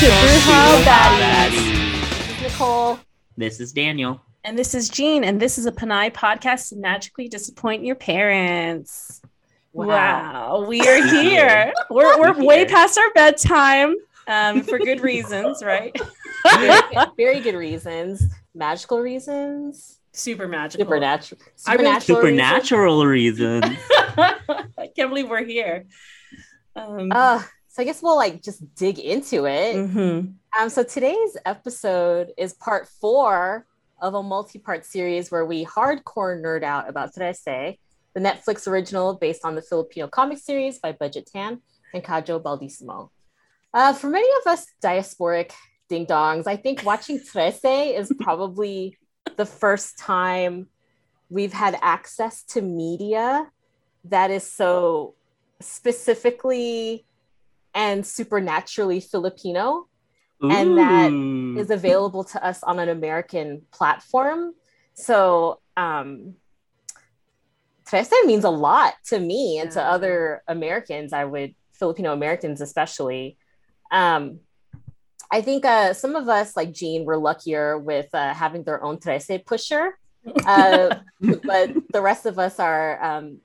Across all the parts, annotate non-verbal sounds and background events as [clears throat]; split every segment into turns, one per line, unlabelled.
to Bruja Baddies.
This is Nicole.
This is Daniel.
And this is Jean, and this is a Pinay podcast to magically disappoint your parents. Wow,
Wow.
we are here. we're we're
We're
way past our bedtime um, for good reasons, right?
Very, very good reasons. Magical reasons.
Super magical.
Supernatural.
I really-
Supernatural. reasons.
Supernatural reasons. [laughs]
I can't believe we're here. Um,
Uh, so I guess we'll like just dig into it.
mhm.
Um, so today's episode is part four of a multi-part series where we hardcore nerd out about Trese, the Netflix original based on the Filipino comic series by Budjette Tan and Kajo Baldisimo. Uh, for many of us diasporic ding dongs, I think watching Trese is [laughs] probably the first time we've had access to media that is so specifically and supernaturally Filipino And that is available to us on an American platform. So um Trese means a lot to me and to other Americans, I would Filipino Americans especially. Um I think uh some of us like Jean were luckier with uh, having their own Trese pusher. [laughs] Uh, but the rest of us are um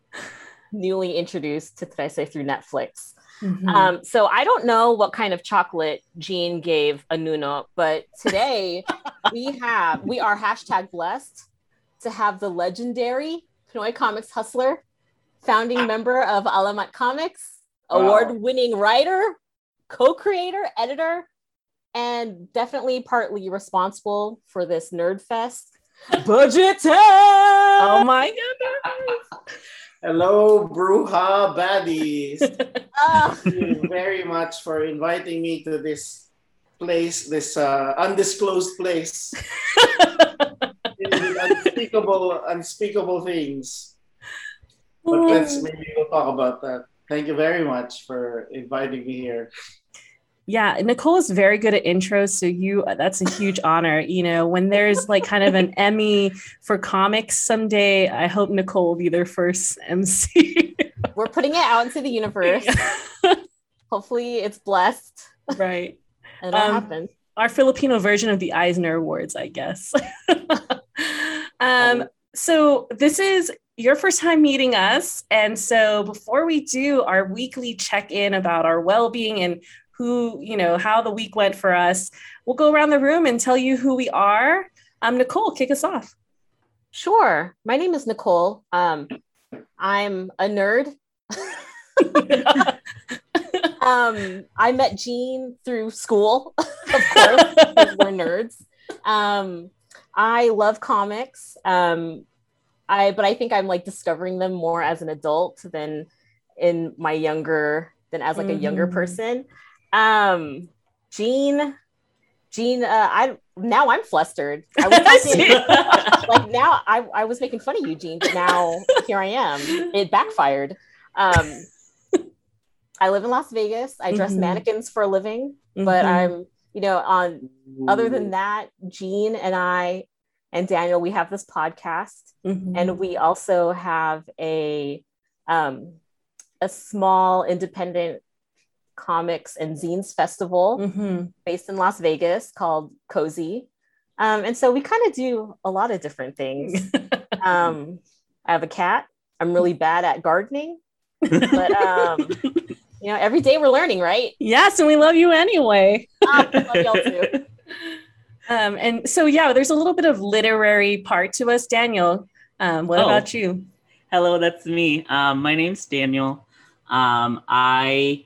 newly introduced to Trese through Netflix.
Mhm.
Um, so I don't know what kind of chocolate Jean gave Anuno, but today [laughs] we have we are hashtag blessed to have the legendary Pinoy Comics hustler, founding member of Alamat Comics,
Wow.
award-winning writer, co-creator, editor, and definitely partly responsible for this nerd fest. [laughs] Budjette
oh my goodness.
Hello, Bruja Baddies.
Ah,
Thank you very much for inviting me to this place, this uh, undisclosed place. [laughs] Unspeakable, unspeakable things. But let's maybe we'll talk about that. Thank you very much for inviting me here.
Yeah, Nicole is very good at intros, so you that's a huge honor. You know, when there's like kind of an [laughs] Emmy for comics someday, I hope Nicole will be their first MC. [laughs]
we're putting it out into the universe. [laughs] Hopefully, it's blessed.
right.
and It'll
Um,
happen.
Our Filipino version of the Eisner Awards, I guess. um, so this is your first time meeting us. And so before we do our weekly check-in about our well-being and who, you know, how the week went for us, we'll go around the room and tell you who we are. Um, Nicole, kick us off.
Sure. My name is Nicole. Um, I'm a nerd. [laughs] um, I met Jean through school, [laughs] of course, [laughs] we're nerds. Um, I love comics. Um, I but I think I'm like discovering them more as an adult than in my younger than as like a younger
Mhm.
person. Um, Jean, Jean, uh, I now I'm flustered. I was [laughs] talking, [laughs] like now I, I was making fun of Eugene, but now here I am. It backfired. Um, I live in Las Vegas. I dress
Mhm.
mannequins for a living, but
Mhm.
I'm, you know, on other than that, Jean and I and Daniel, we have this podcast,
Mhm.
and we also have a um, a small independent comics and zines festival
Mhm.
based in Las Vegas called Cozy. Um, and so we kind of do a lot of different things. [laughs] Um, I have a cat. I'm really bad at gardening, but um, [laughs] you know, every day we're learning, right?
yes, and we love you anyway.
Ah, love y'all too. [laughs]
Um, and so, yeah, there's a little bit of literary part to us. Daniel, um, what
Oh.
about you?
Hello, that's me. Um, my name's Daniel. Um, I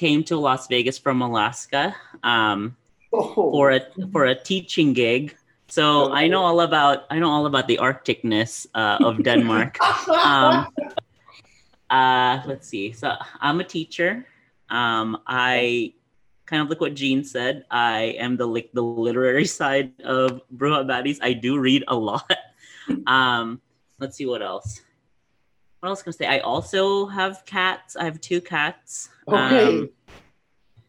came to Las Vegas from Alaska um,
Oh,
for a for a teaching gig. So I know all about I know all about the Arcticness uh, of Denmark. [laughs] um, uh, let's see. So I'm a teacher. Um, I kind of like what Jean said. I am the like the literary [laughs] side of Bruja Baddies. I do read a lot. Um, let's see what else. What else can I say? I also have cats. I have two cats.
Okay.
Um,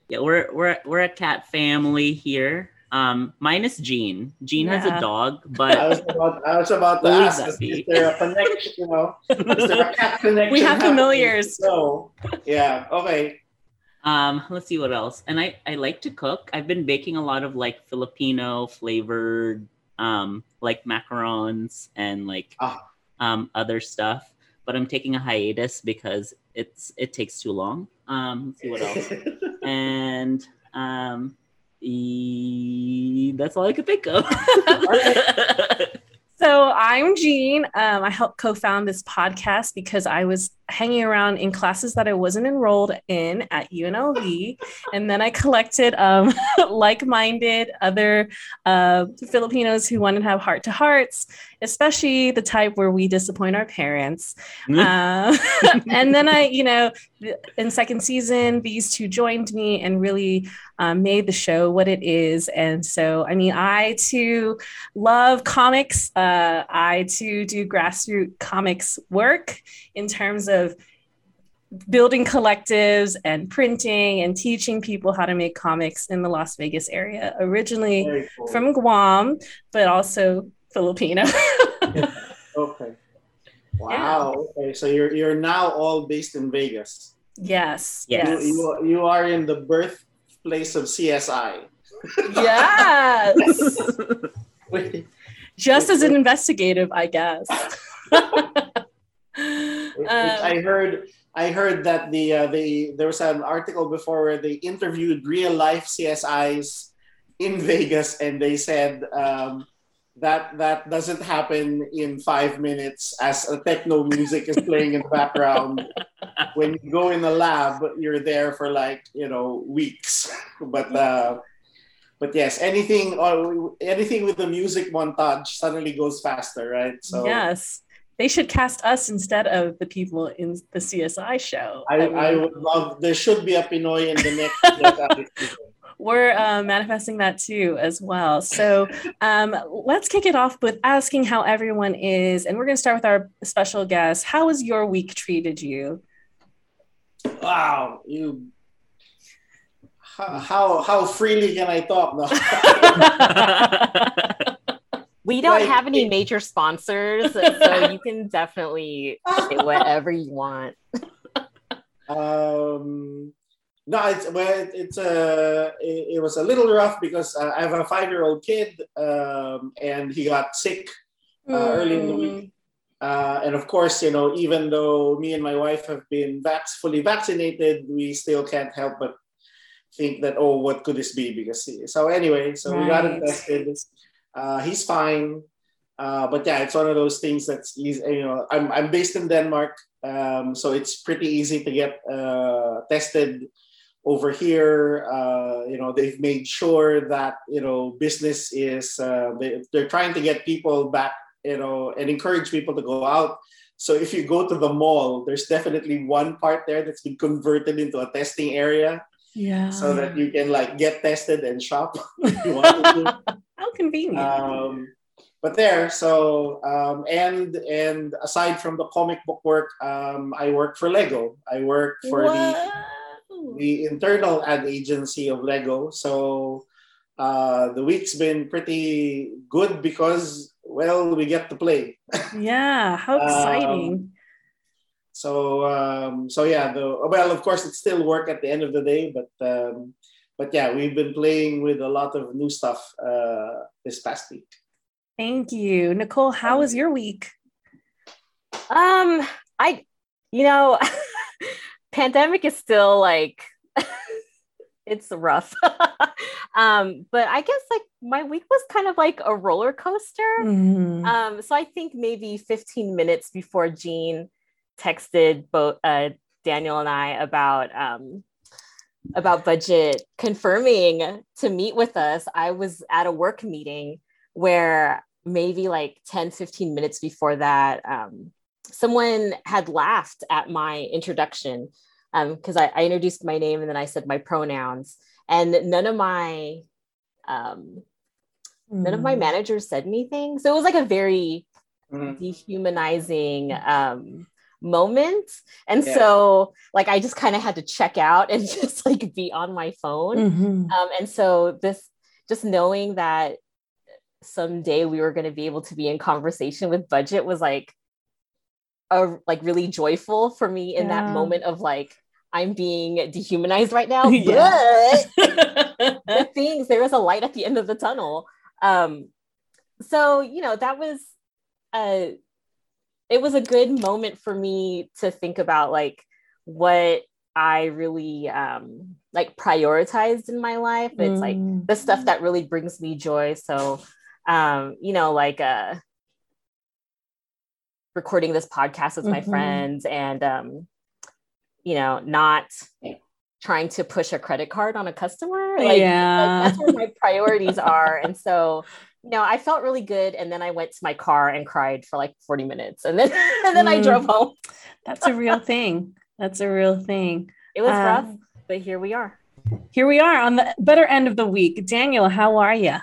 yeah, we're we're we're a cat family here. Um, minus Jean. Jean has a dog, [laughs]
I
but
was about, I was about to ask,
that
is
be?
there a connection, you know? Is there a [laughs] cat connection?
We have familiars.
So, yeah, okay.
Um, let's see what else. And I, I like to cook. I've been baking a lot of like Filipino flavored um like macarons and like
Ah.
um other stuff. But I'm taking a hiatus because it's it takes too long. Um let's see what else. [laughs] and um e- that's all I could think of. [laughs]
So I'm Jean. Um, I helped co-found this podcast because I was hanging around in classes that I wasn't enrolled in at UNLV, [laughs] and then I collected um, like-minded other uh, Filipinos who wanted to have heart-to-hearts, especially the type where we disappoint our parents. Uh, [laughs] and then I, you know, in second season, these two joined me and really um, made the show what it is. And so, I mean, I too love comics. Uh, I too do grassroots comics work in terms of building collectives and printing and teaching people how to make comics in the Las Vegas area, originally
cool.
from Guam, but also Filipino. [laughs]
okay. Wow. Okay, so you're you're now all based in Vegas.
yes.
Yes.
Yes.
You, you you are in the birthplace of CSI.
yes. [laughs]
Which
Just as an investigative, I guess. [laughs]
I
Um,
heard I heard that the uh, the there was an article before where they interviewed real life CSIs in Vegas and they said um, that that doesn't happen in five minutes as a techno music is playing in the background. [laughs] when you go in the lab, you're there for like you know weeks. but uh, but yes, anything or anything with the music montage suddenly goes faster, right? So
yes. They should cast us instead of the people in the CSI show.
I,
mean,
I would love. There should be a Pinoy in the next. [laughs] CSI season.
we're uh, manifesting that too as well. So um, let's kick it off with asking how everyone is. And we're going to start with our special guest. How has your week treated you?
Wow, you. How, how how freely can I talk now? [laughs] [laughs]
We don't
Like-
have any major sponsors, so you can definitely say [laughs] whatever you want.
Um, no, it's well, it- it's uh, it, it was a little rough because uh, I have a five year old kid, um, and he got sick uh, early in the week. Uh, and of course, you know, even though me and my wife have been vac- fully vaccinated, we still can't help but think that, oh, what could this be? Because so anyway, so we got him tested. Uh, he's fine. Uh, but yeah, it's one of those things that's easy. You know, I'm, I'm based in Denmark, um, so it's pretty easy to get uh, tested over here. Uh, you know, they've made sure that you know business is uh, they, they're trying to get people back. You know, and encourage people to go out. So if you go to the mall, there's definitely one part there that's been converted into a testing area,
Yeah.
so that you can like get tested and shop [laughs] if you want to. [laughs]
how convenient.
um, but there so um, and and aside from the comic book work um, i work for lego i work for the
Wow.
the internal ad agency of lego so uh, the week's been pretty good because well we get to play [laughs]
yeah, how
Um,
exciting.
so um, so yeah the well of course it's still work at the end of the day but um, but yeah we've been playing with a lot of new stuff uh, this past week
Thank you. Nicole, how was your week?
Um, I, you know, [laughs] pandemic is still like, [laughs] it's rough. [laughs] um, but I guess like my week was kind of like a roller coaster.
Mhm.
Um, so I think maybe 15 minutes before Jean texted both uh, Daniel and I about um, about Budjette confirming to meet with us, I was at a work meeting where maybe like 10, 15 minutes before that, um, someone had laughed at my introduction because I, I introduced my name and then I said my pronouns, and none of my um, none of my
Mm.
managers said anything. So it was like a very
Mhm.
dehumanizing um, moment. And
Yeah.
so, like, I just kind of had to check out and [laughs] just like be on my phone.
Mhm.
Um, and so, this just knowing that someday we were going to be able to be in conversation with Budjette was like a like really joyful for me in
Yeah.
that moment of like I'm being dehumanized right now, [laughs]
Yeah.
but [laughs] the things there is a light at the end of the tunnel. Um, so you know that was uh it was a good moment for me to think about like what I really um like prioritized in my life. It's like
Mm.
the stuff that really brings me joy. So um, you know, like uh recording this podcast with my
Mhm.
friends and um, you know, not trying to push a credit card on a customer. Like,
yeah.
like, that's where my [laughs] priorities are. And so, you know, I felt really good. And then I went to my car and cried for like 40 minutes. And then [laughs] and then I
Mm.
drove home.
That's a real thing. That's a real thing.
It was
Uh,
rough, but here we are.
Here we are on the better end of the week. Daniel, how are you?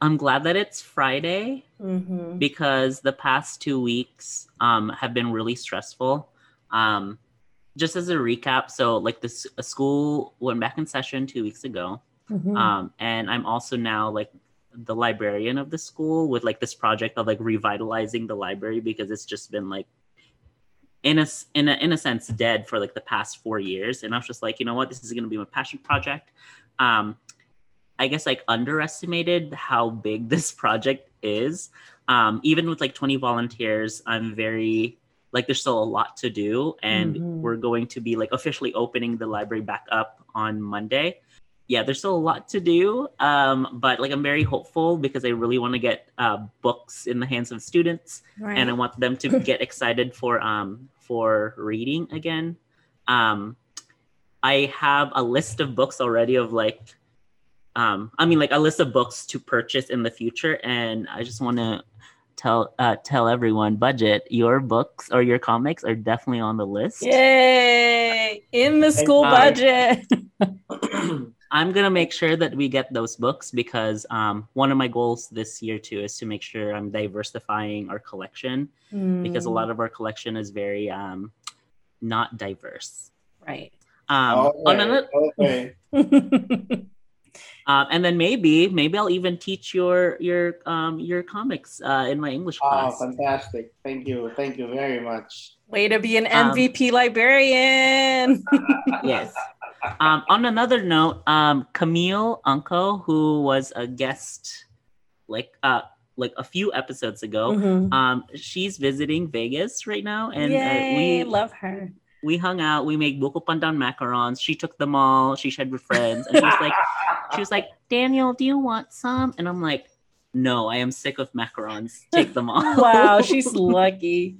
I'm glad that it's Friday
Mm-hmm.
because the past two weeks um, have been really stressful. Um, just as a recap, so like this a school went back in session two weeks ago,
Mm-hmm.
um, and I'm also now like the librarian of the school with like this project of like revitalizing the library because it's just been like in a in a in a sense dead for like the past four years, and I was just like, you know what, this is gonna be my passion project. Um, I guess like underestimated how big [laughs] this project is. Um, even with like 20 volunteers, I'm very like there's still a lot to do, and
Mhm.
we're going to be like officially opening the library back up on Monday. Yeah, there's still a lot to do, um, but like I'm very hopeful because I really want to get uh, books in the hands of students
right.
and I want them to [laughs] get excited for um for reading again. Um, I have a list of books already of like, um, I mean like a list of books to purchase in the future, and I just want to tell uh, tell everyone, Budjette your books or your comics are definitely on the list.
Yay! In the school
you.
Budjette. [laughs] [clears throat]
I'm gonna make sure that we get those books because um, one of my goals this year too is to make sure I'm diversifying our collection because a
Mm,
lot of our collection is very um, not diverse.
right.
Um, on another,
okay. [laughs] [laughs]
um, and then maybe maybe I'll even teach your your um, your comics uh, in my English class.
Oh, fantastic. Thank you. Thank you very much.
Way to be an
Um,
MVP librarian. [laughs]
yes. Um, on another note, um, Camille Unco, who was a guest like uh like a few episodes ago,
Mhm.
um, she's visiting Vegas right now, and
Yay!
uh, we
love her.
We hung out. We made buko pandan macarons. She took them all. She shared with friends, and she was like, [laughs] she was like, Daniel, do you want some? And I'm like, no, I am sick of macarons. Take them all. [laughs]
Wow, [laughs] she's lucky.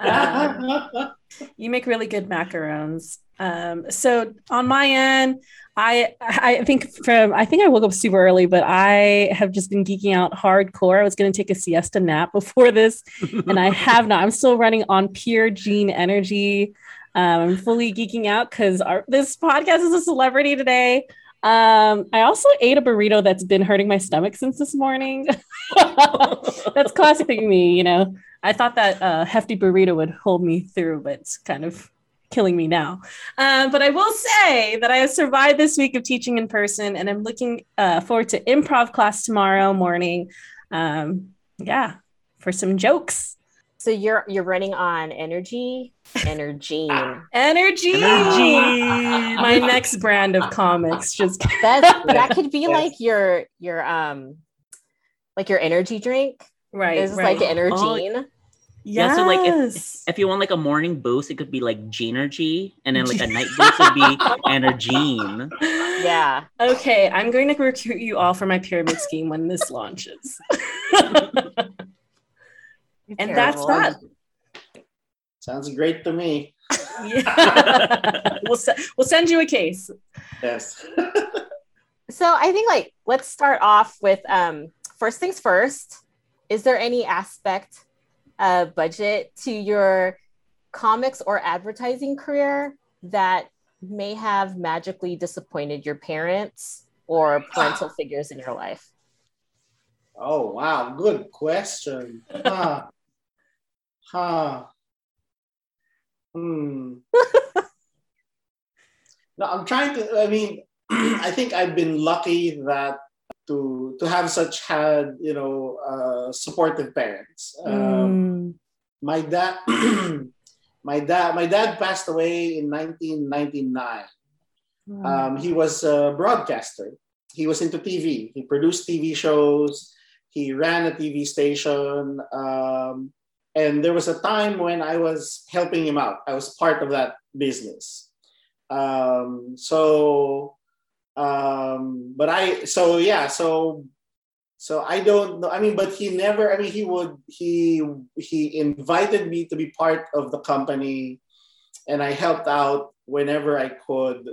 Um, you make really good macarons. Um, so on my end, I I think from I think I woke up super early, but I have just been geeking out hardcore. I was going to take a siesta nap before this, and I have not. I'm still running on pure gene energy. Um, I'm fully geeking out because this podcast is a celebrity today. Um, I also ate a burrito that's been hurting my stomach since this morning. [laughs] that's classic me, you know. I thought that uh, hefty burrito would hold me through, but it's kind of killing me now. Um, but I will say that I have survived this week of teaching in person, and I'm looking uh, forward to improv class tomorrow morning. Um, yeah, for some jokes.
So you're you're running on energy, energy.
Energy.
Energy.
My next brand of comics just [laughs]
That that could be
Yes.
like your your um like your energy drink.
right.
It's
right.
like energy.
Yeah, so, like, if- if you want like a morning boost, it could be like Genergy, and then like a night boost would be [laughs] Energene.
yeah.
Okay, I'm going to recruit you all for my pyramid scheme when this launches. [laughs] and that's that.
Sounds great to me.
Yeah. [laughs] we'll, se- we'll send you a case.
Yes. [laughs]
So I think like let's start off with um first things first. Is there any aspect uh Budjette to your comics or advertising career that may have magically disappointed your parents or parental [sighs] figures in your life?
Oh wow, good question. Huh. Huh. Hmm. [laughs] no, I'm trying to. I mean, [clears throat] I think I've been lucky that to to have such had you know uh, supportive parents. Um,
Mm,
my dad [clears throat] my dad my dad passed away in 1999. Um, he was a broadcaster. He was into TV. He produced TV shows. He ran a TV station. Um, and there was a time when I was helping him out. I was part of that business. Um, so, um, but I, so yeah, so, so I don't know. I mean, but he never, I mean, he would, he, he invited me to be part of the company and I helped out whenever I could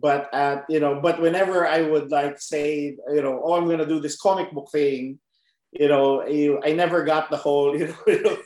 but at you know but whenever i would like say you know oh i'm going to do this comic book thing you know you, i never got the whole [laughs] you know, you know,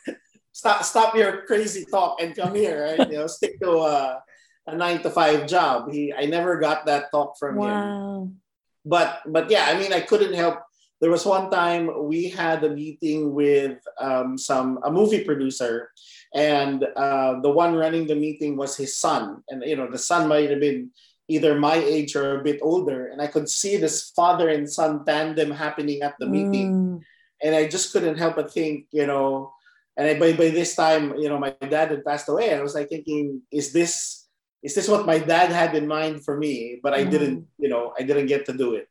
stop stop your crazy talk and come here right you know stick to a, a nine to five job he i never got that talk from
wow.
him but but yeah i mean i couldn't help there was one time we had a meeting with um, some a movie producer and uh, the one running the meeting was his son and you know the son might have been either my age or a bit older. And I could see this father and son tandem happening at the meeting. And I just couldn't help but think, you know, and I, by, by this time, you know, my dad had passed away. And I was like thinking, is this is this what my dad had in mind for me? But I
Mm.
didn't, you know, I didn't get to do it.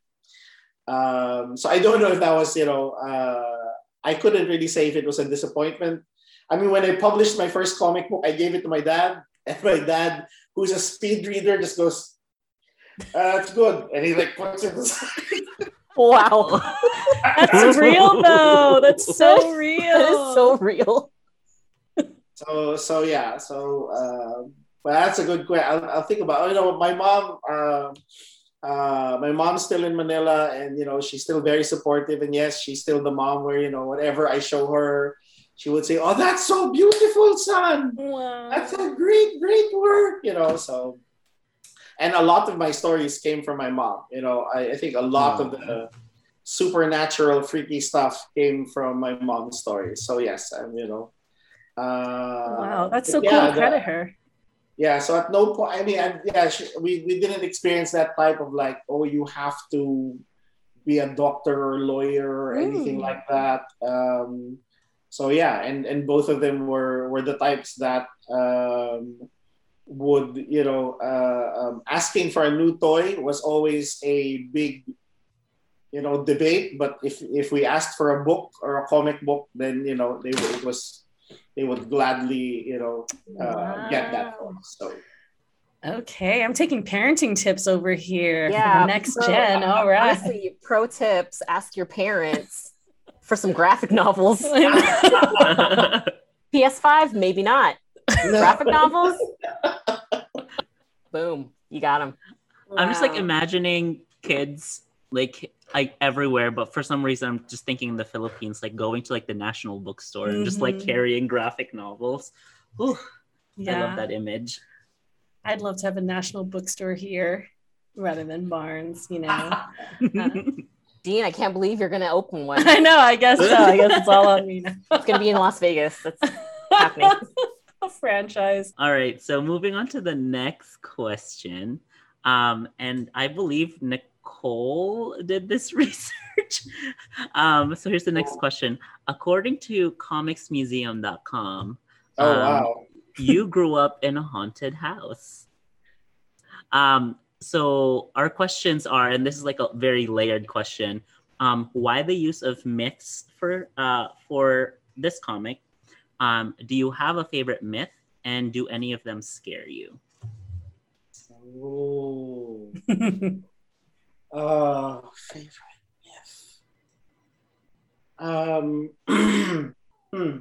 Um, so I don't know if that was, you know, uh, I couldn't really say if it was a disappointment. I mean, when I published my first comic book, I gave it to my dad, [laughs] and my dad, who's a speed reader, just goes, uh, "That's good," and he like puts it aside.
Wow. [laughs]
That's real though. That's [laughs] so real.
that is so real.
So so yeah. So uh, but that's a good question. I'll, I'll think about. You know, my mom. Uh, uh, my mom's still in Manila, and you know she's still very supportive. And yes, she's still the mom where you know whatever I show her, she would say, "Oh, that's so beautiful, son.
Wow.
That's a great, great work." You know, so. And a lot of my stories came from my mom. You know, I, I think a lot of the supernatural, freaky stuff came from my mom's stories. So yes, I'm you know. Uh,
wow, that's so
yeah,
cool.
the-
Credit her.
yeah so at no point i mean I, yeah she, we, we didn't experience that type of like oh you have to be a doctor or lawyer or anything
Mm.
like that um, so yeah and and both of them were were the types that um, would you know uh, um, asking for a new toy was always a big you know debate but if if we asked for a book or a comic book then you know they would- it was they would gladly you know uh, get that for us. So
Okay, I'm taking parenting tips over here
Yeah,
the next
so,
gen. All right.
Honestly, pro tips: ask your parents for some graphic novels. [laughs] [laughs] PS5, maybe not. Graphic novels, boom, you got them.
I'm just like imagining kids like like everywhere, but for some reason I'm just thinking in the Philippines, like going to like the national bookstore and just like
Mhm.
carrying graphic novels. Ooh, I love that image.
I'd love to have a national bookstore here rather than Barnes. You know. [laughs]
Dean, I can't believe you're gonna open [laughs] one.
I know. I guess so. I guess it's all on me [laughs] now.
It's gonna be in Las Vegas. That's happening.
A franchise.
All right, so moving on to the next question. Um, and I believe Nicole did this [laughs] research. um, so here's the next question. According to comicsmuseum.com,
oh
um,
wow
you grew up in a haunted house. Um, so our questions are, and this is like a very layered question. Um, why the use of myths for uh, for this comic? Um, do you have a favorite myth, and do any of them scare you?
oh [laughs] uh favorite myth um [clears throat] hmm.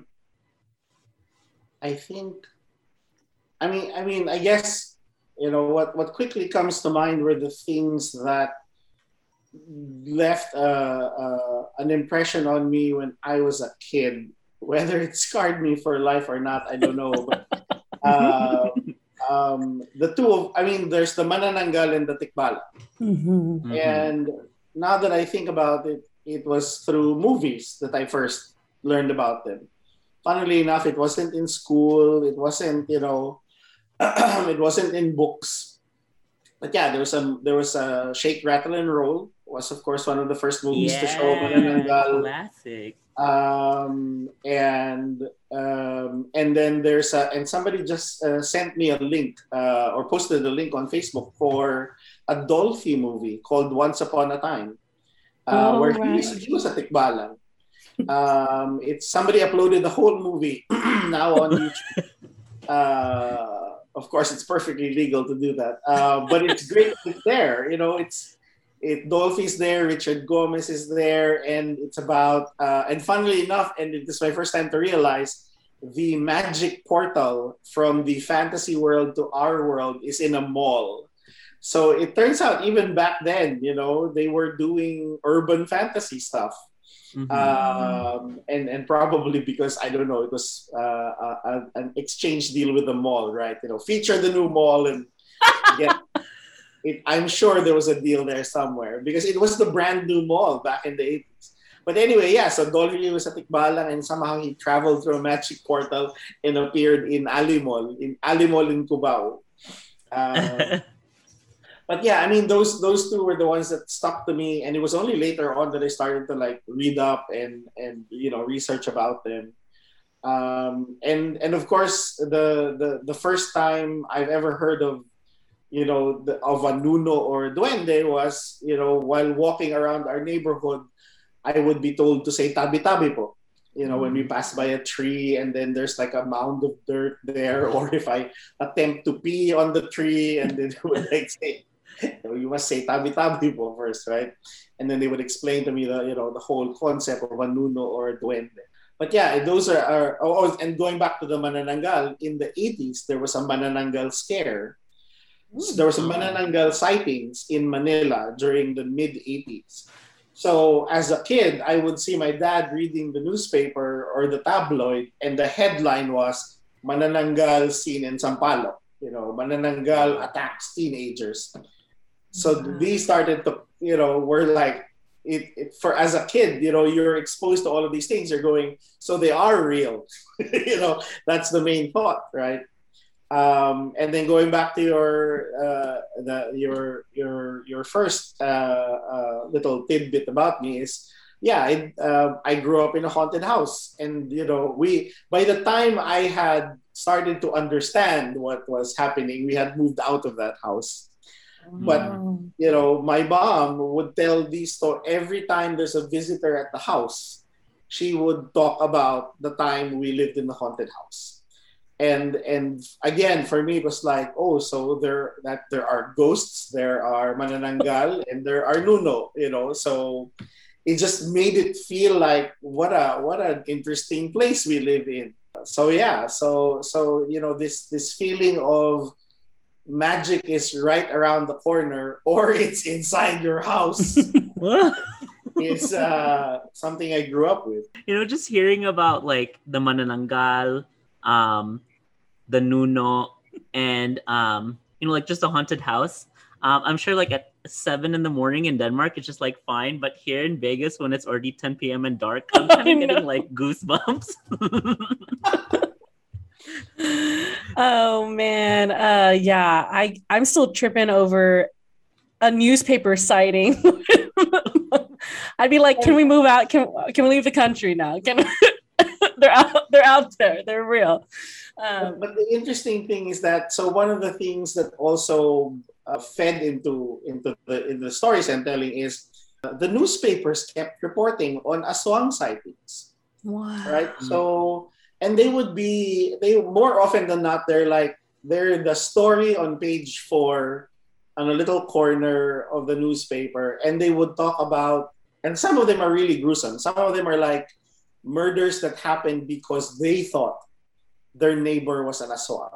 i think i mean i mean i guess you know what what quickly comes to mind were the things that left uh, uh, an impression on me when i was a kid whether it scarred me for life or not i don't know but uh, um, the two of i mean there's the manananggal and the tikbalang
Mhm.
Mhm.
and now that I think about it, it was through movies that I first learned about them. Funnily enough, it wasn't in school. It wasn't, you know, [clears throat] it wasn't in books. But yeah, there was a there was a Shake, Rattle, and Roll was of course one of the first movies to show Manananggal
classic.
Um, and um, and then there's a, and somebody just uh, sent me a link uh, or posted a link on Facebook for a Dolphy movie called Once Upon a Time, uh,
Oh,
where
right.
he, was, he was a tikbalang. Um, it's somebody uploaded the whole movie [clears throat] now on YouTube. [laughs] Uh, of course, it's perfectly legal to do that, uh, but it's great. It's there, you know. It's it Dolphy's there, Richard Gomez is there, and it's about uh, and funnily enough, and this is my first time to realize the magic portal from the fantasy world to our world is in a mall. So it turns out even back then, you know, they were doing urban fantasy stuff.
Mhm.
Um, and and probably because I don't know, it was uh, a, a- an exchange deal with the mall, right? You know, feature the new mall and get. It, I'm sure there was a deal there somewhere because it was the brand new mall back in the 80s. But anyway, yeah, so Dolphy was at Tikbalang and somehow he traveled through a magic portal and appeared in Ali Mall, in Ali Mall in Cubao. Uh, [laughs] but yeah, I mean those those two were the ones that stuck to me, and it was only later on that I started to like read up and and you know research about them. Um, and and of course the the the first time I've ever heard of you know the, of a nuno or duende was you know while walking around our neighborhood, I would be told to say tabi tabi po. You know, when we mm-hmm. pass by a tree and then there's like a mound of dirt there, [laughs] or if I attempt to pee on the tree and then they would like say, [laughs] you must say tabi tabi po first, right? And then they would explain to me the you know the whole concept of a nuno or a duende. But yeah, those are, are oh, oh, and going back to the manananggal in the 80s, there was a manananggal scare. So there was a manananggal sightings in Manila during the mid 80s. So as a kid, I would see my dad reading the newspaper or the tabloid, and the headline was "Manananggal seen in Sampaloc." You know, Manananggal attacks teenagers. So
Wow.
these started to, you know, were like it, it for as a kid, you know, you're exposed to all of these things. You're going, so they are real. [laughs] you know, that's the main thought, right? Um, and then going back to your uh, the your your your first uh, uh, little tidbit about me is yeah I, uh, I grew up in a haunted house. And you know we by the time I had started to understand what was happening we had moved out of that house. But you know my mom would tell these stories every time there's a visitor at the house she would talk about the time we lived in the haunted house and and again for me it was like oh so there that there are ghosts there are manananggal [laughs] and there are nuno you know? So it just made it feel like what a what an interesting place we live in. So yeah so so you know this this feeling of magic is right around the corner [laughs] or it's inside your house. [laughs] Is uh, something I grew up with.
you know, just hearing about like the Manananggal, um, the Nuno, and um, you know, like just a haunted house. Um, I'm sure like at seven in the morning in Denmark, it's just like fine, but here in Vegas, when it's already 10 p.m. and dark, [laughs] I'm kind of getting like goosebumps. [laughs]
oh man uh yeah i i'm still tripping over a newspaper sighting [laughs] i'd be like can we move out can, can we leave the country now can they're out [laughs] they're out there they're real um,
but the interesting thing is that so one of the things that also uh, fed into into the in the stories I'm telling is uh, the newspapers kept reporting on aswang sightings.
wow.
right? So, and they would be they more often than not they're like they're the story on page four on a little corner of the newspaper, and they would talk about, and some of them are really gruesome. Some of them are like murders that happened because they thought their neighbor was an aswang.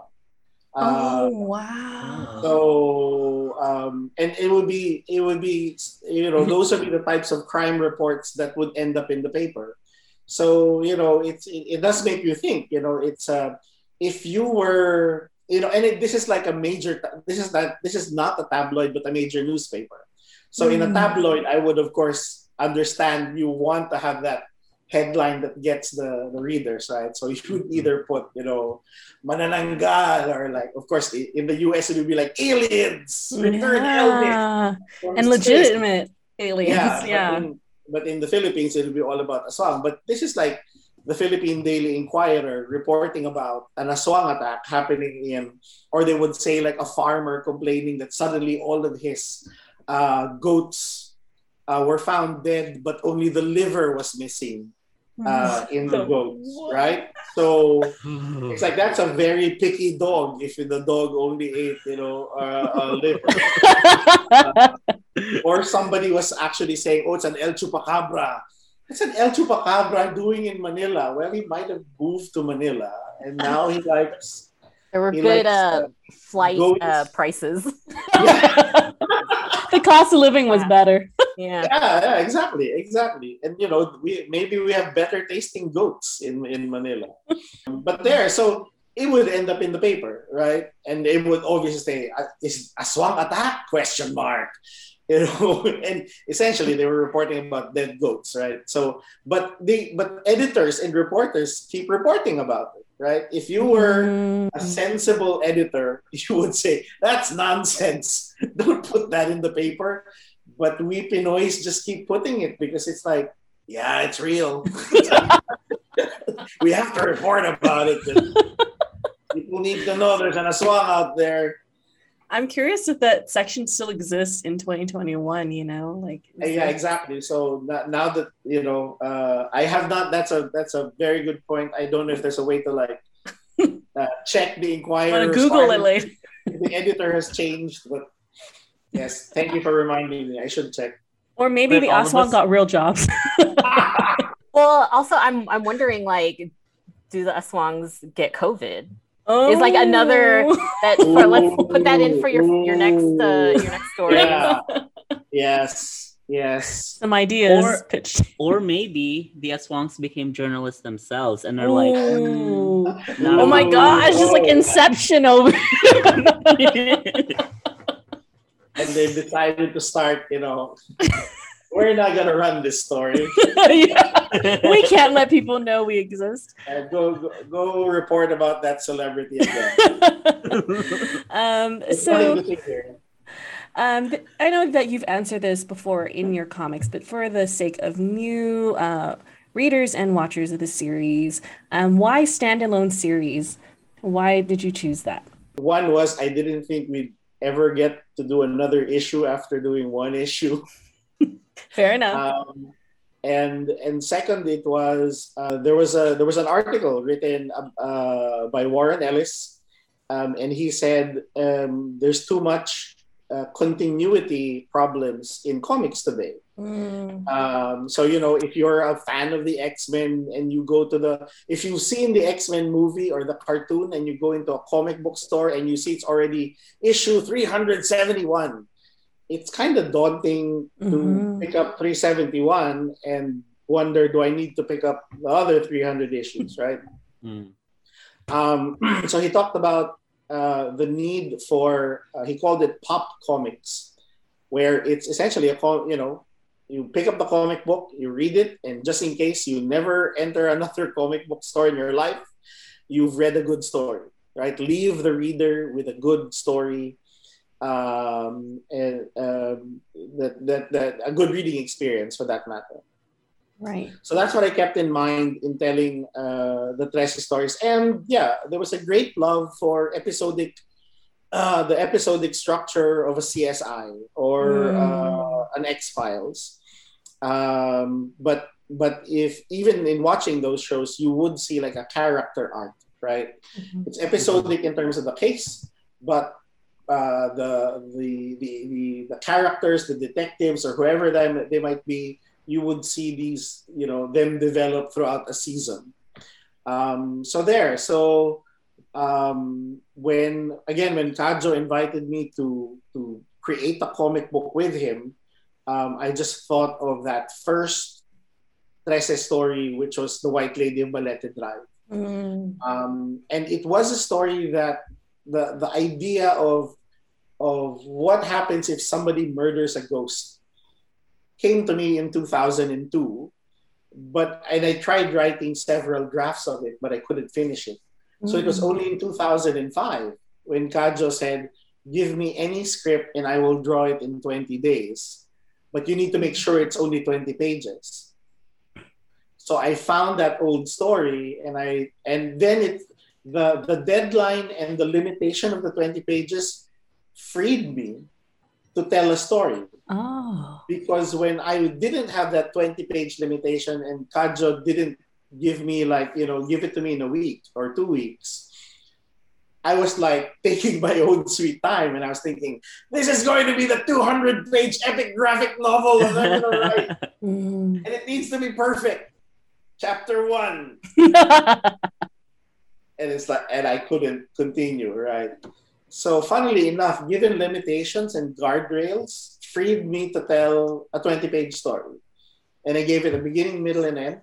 oh
Uh,
wow
so um, and it would be it would be you know those would be the types of crime reports that would end up in the paper. So you know it's it, it does make you think. You know it's uh, if you were you know and it, this is like a major this is not this is not a tabloid but a major newspaper. So in a
Mm.
tabloid, I would of course understand you want to have that headline that gets the, the readers right. So you would either put you know manananggal or like of course in the US it would be like aliens return
yeah.
from
and
space.
legitimate aliens
yeah
yeah,
But, in, but in the Philippines it would be all about aswang but this is like the Philippine Daily Inquirer reporting about an aswang attack happening in, or they would say like a farmer complaining that suddenly all of his uh, goats uh, were found dead, but only the liver was missing uh, in the goats, right? So [laughs] it's like that's a very picky dog if the dog only ate, you know, uh, a [laughs] liver. Uh, or somebody was actually saying, oh, it's an El Chupacabra. What's an El Chupacabra doing in Manila? Well, he might have moved to Manila and now he likes.
There were good
likes,
uh, flight
goats.
uh, prices. [laughs]
the cost of living was better.
Yeah.
Yeah, exactly, exactly. And you know, we maybe we have better tasting goats in in Manila, [laughs] but there, so it would end up in the paper, right? And it would obviously say, "Uh, "Is aswang attack?" Question mark. [laughs] You know, and essentially they were reporting about dead goats, right? So, but they, but editors and reporters keep reporting about it, right? If you were
Mm.
a sensible editor, [laughs] you would say, that's nonsense. Don't put that in the paper. But we Pinoys just keep putting it because it's like, yeah, it's real. [laughs] we have to report about it. People need to know there's an aswang out there.
I'm curious if that section still exists in 2021. You know, like
Yeah,
that-
exactly. So now that you know, uh, I have not. That's a that's a very good point. I don't know if there's a way to like [laughs] uh, check the inquiry.
Google it later.
the editor has changed, but yes, thank you for reminding me. I should check.
Or maybe
But
the
all
Aswang
us-
got real jobs. [laughs]
Well, also, I'm I'm wondering like, do the Aswangs get COVID?
oh.
It's like another that for let's put that in for your your next uh, your next story.
Yeah. yes, yes.
some ideas
Or-
pitched.
Or maybe the Aswangs became journalists themselves and are like,
oh my gosh, just like
Oh.
Inception over. [laughs] [laughs]
And they've decided to start, you know, [laughs] we're not gonna run this story. [laughs]
Yeah. We can't let people know we exist.
Uh, go, go go report about that celebrity again. [laughs]
um,
It's
so
funny to think here.
Um, I know that you've answered this before in your comics, but for the sake of new uh, readers and watchers of the series, um, why standalone series? Why did you choose that?
One was I didn't think we'd ever get to do another issue after doing one issue. [laughs]
Fair enough.
um, and and second it was uh, there was a there was an article written um, uh, by Warren Ellis um, and he said um, there's too much uh, continuity problems in comics today
Mm.
um, so you know if you're a fan of the X-Men and you go to the if you've seen the X-Men movie or the cartoon and you go into a comic book store and you see it's already issue 371 it's kind of daunting to
Mhm.
pick up 371 and wonder do I need to pick up the other 300 issues right [laughs]
Hmm.
um, [clears throat] so he talked about uh, the need for uh, he called it pop comics where it's essentially a co- you know you pick up the comic book you read it and just in case you never enter [laughs] another comic book store in your life you've read a good story right leave the reader with a good story um, and um, that, that, that a good reading experience for that matter
Right.
so that's what I kept in mind in telling uh, the Trese stories. And yeah, there was a great love for episodic, uh, the episodic structure of a CSI or uh, an X Files. Um, but but if even in watching those shows, you would see like a character arc, right? It's episodic in terms of the case, but uh, the, the the the the characters, the detectives, or whoever they, they might be, you would see these, you know, them develop throughout a season. Um, so there, so um, when again when Kajo invited me to to create a comic book with him, um, I just thought of that first Trese story, which was the White Lady of Balete Drive.
Mm.
Um, and it was a story that the the idea of of what happens if somebody murders a ghost came to me in 2002 but and i tried writing several drafts of it but i couldn't finish it so it was only in 2005 when kajo said give me any script and i will draw it in 20 days but you need to make sure it's only 20 pages So I found that old story, and I and then it the the deadline and the limitation of the 20 pages freed me to tell a story.
Oh.
Because when I didn't have that 20 page limitation and Kajo didn't give me like, you know, give it to me in a week or two weeks, I was like taking my own sweet time and I was thinking, this is going to be the 200 page epic graphic novel that I'm going to write. [laughs]
Mm.
and it needs to be perfect. Chapter one. [laughs] and it's like, and I couldn't continue, right? So, funnily enough, given limitations and guardrails, freed me to tell a 20 page story. And I gave it a beginning, middle, and end.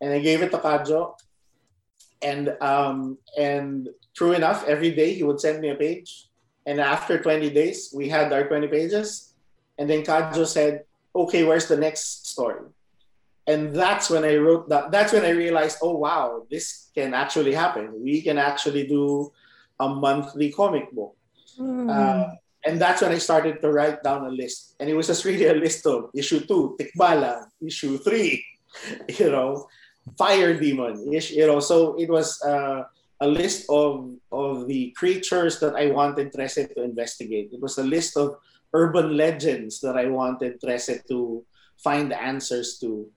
And I gave it to Kajo. And um, and true enough, every day he would send me a page. And after 20 days, we had our 20 pages. And then Kajo said, okay, where's the next story? And that's when I wrote that. That's when I realized, oh, wow, this can actually happen. We can actually do a monthly comic book.
Mm.
Uh, and that's when I started to write down a list. And it was just really a list of issue two, Tikbalang, issue three, [laughs] you know, Fire Demon, ish you know. So it was uh, a list of, of the creatures that I wanted Trese to investigate. It was a list of urban legends that I wanted Trese to find answers to.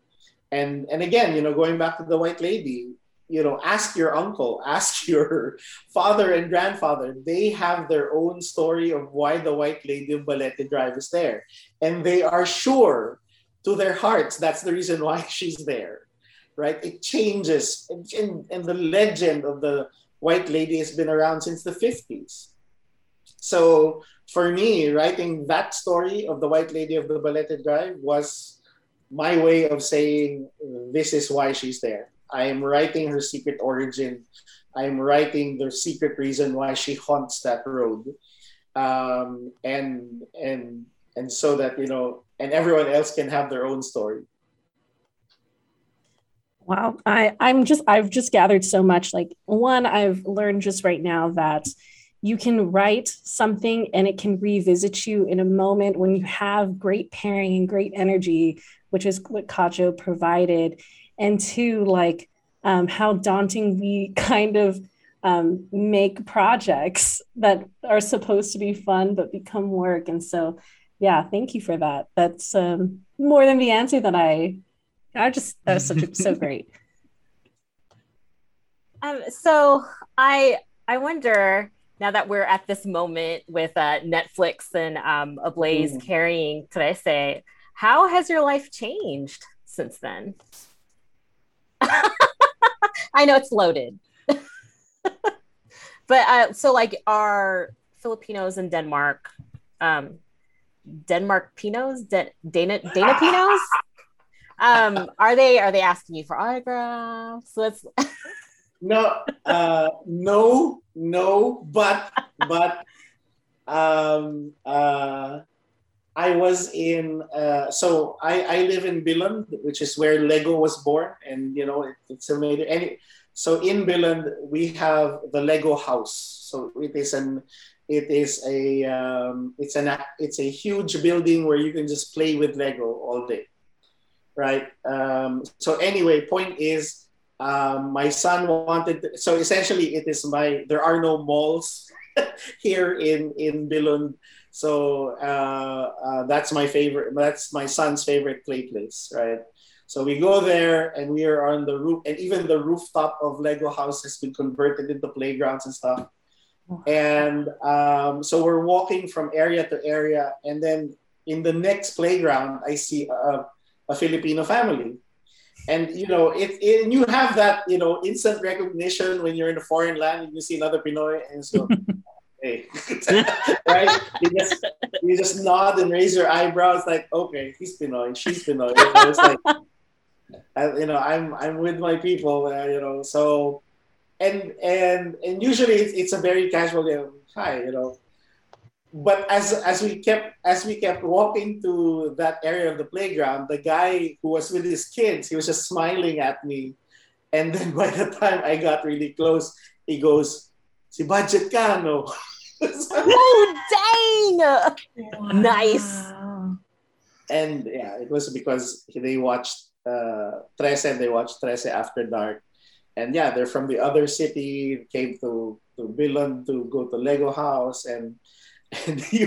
And, and again, you know, going back to the White Lady, you know, ask your uncle, [laughs] ask your father and grandfather. They have their own story of why the White Lady of Balete Drive is there. And they are sure to their hearts that's the reason why [laughs] she's there, right? It changes. And, and, the legend of the White Lady has been around since the 50s. So for me, writing that story of the White Lady of the Balete Drive was my way of saying this is why she's there I am writing her secret origin. I am writing the secret reason why she haunts that road, um, and and and so that you know, and everyone else can have their own story.
Wow, I I'm just I've just gathered so much. Like one, I've learned just right now that you can write something and it can revisit you in a moment when you have great pairing and great energy, which is what Kajo provided. And two, like um, how daunting we [laughs] kind of um, make projects that are supposed to be fun but become work. And so, yeah, thank you for that. That's um, more than the answer that I I just that was such a, so [laughs] great.
Um, so I I wonder now that we're at this moment with uh, Netflix and um, Ablaze mm. carrying Trese, how has your life changed since then? [laughs] I know it's loaded. [laughs] but uh, so like are Filipinos in Denmark, um, Denmark Pinos, De- Dana Dana Pinos? Um, are they are they asking you for autographs? Let's
no, uh, no, no, but but um, uh, I was in uh, so I, I live in Billund, which is where Lego was born, and you know it, it's a major. So in Billund we have the Lego house. So it is an it is a um, it's an it's a huge building where you can just play with Lego all day, right? Um, so anyway, point is, um, my son wanted. To, so essentially, it is my. There are no malls [laughs] here in in Billund so uh, uh, that's my favorite. That's my son's favorite play place, right? So we go there and we are on the roof, and even the rooftop of Lego house has been converted into playgrounds and stuff. And um, so we're walking from area to area, and then in the next playground, I see a, a Filipino family. And you know, it, it, you have that you know instant recognition when you're in a foreign land and you see another Pinoy, and so [laughs] hey, [laughs] right? You just you just nod and raise your eyebrows, like, okay, he's Pinoy, she's Pinoy. You know, it's like, [laughs] I, you know, I'm I'm with my people, uh, you know. So, and and and usually it's, it's a very casual, you know, hi, you know. But as as we kept as we kept walking to that area of the playground, the guy who was with his kids, he was just smiling at me. And then by the time I got really close, he goes, si Budjette ka, no? [laughs]
oh, dang! Nice.
And yeah, it was because they watched uh, Trese and they watched Trese After Dark. And yeah, they're from the other city, came to, to Billund to go to Lego House. And and he,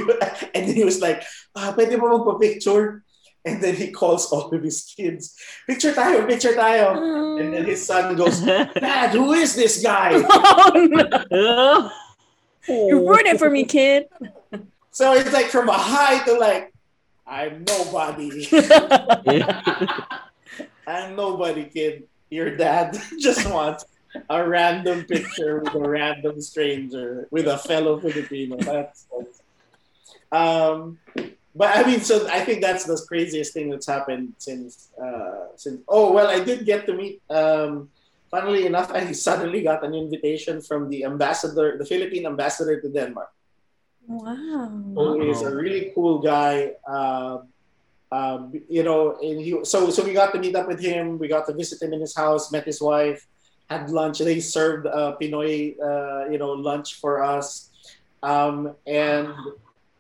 and then he was like, ah, pwede mo magpa-picture? And then he calls all of his kids, picture tayo, picture tayo. And then his son goes, [laughs] Dad, who is this guy? [laughs]
oh, no. You ruined it for me, kid.
So it's like from a high to like, I'm nobody. [laughs] I'm nobody, kid. Your dad just wants a random picture with a random stranger, with a fellow Filipino. That's, that's um, but I mean, so I think that's the craziest thing that's happened since uh, since. Oh well, I did get to meet. Um, funnily enough, I [laughs] suddenly got an invitation from the ambassador, the Philippine ambassador to Denmark.
Wow.
Who is a really cool guy. Uh, um, you know, and he so so we got to meet up with him. We got to visit him in his house, met his wife, had lunch. They served uh, Pinoy, uh, you know, lunch for us, um, and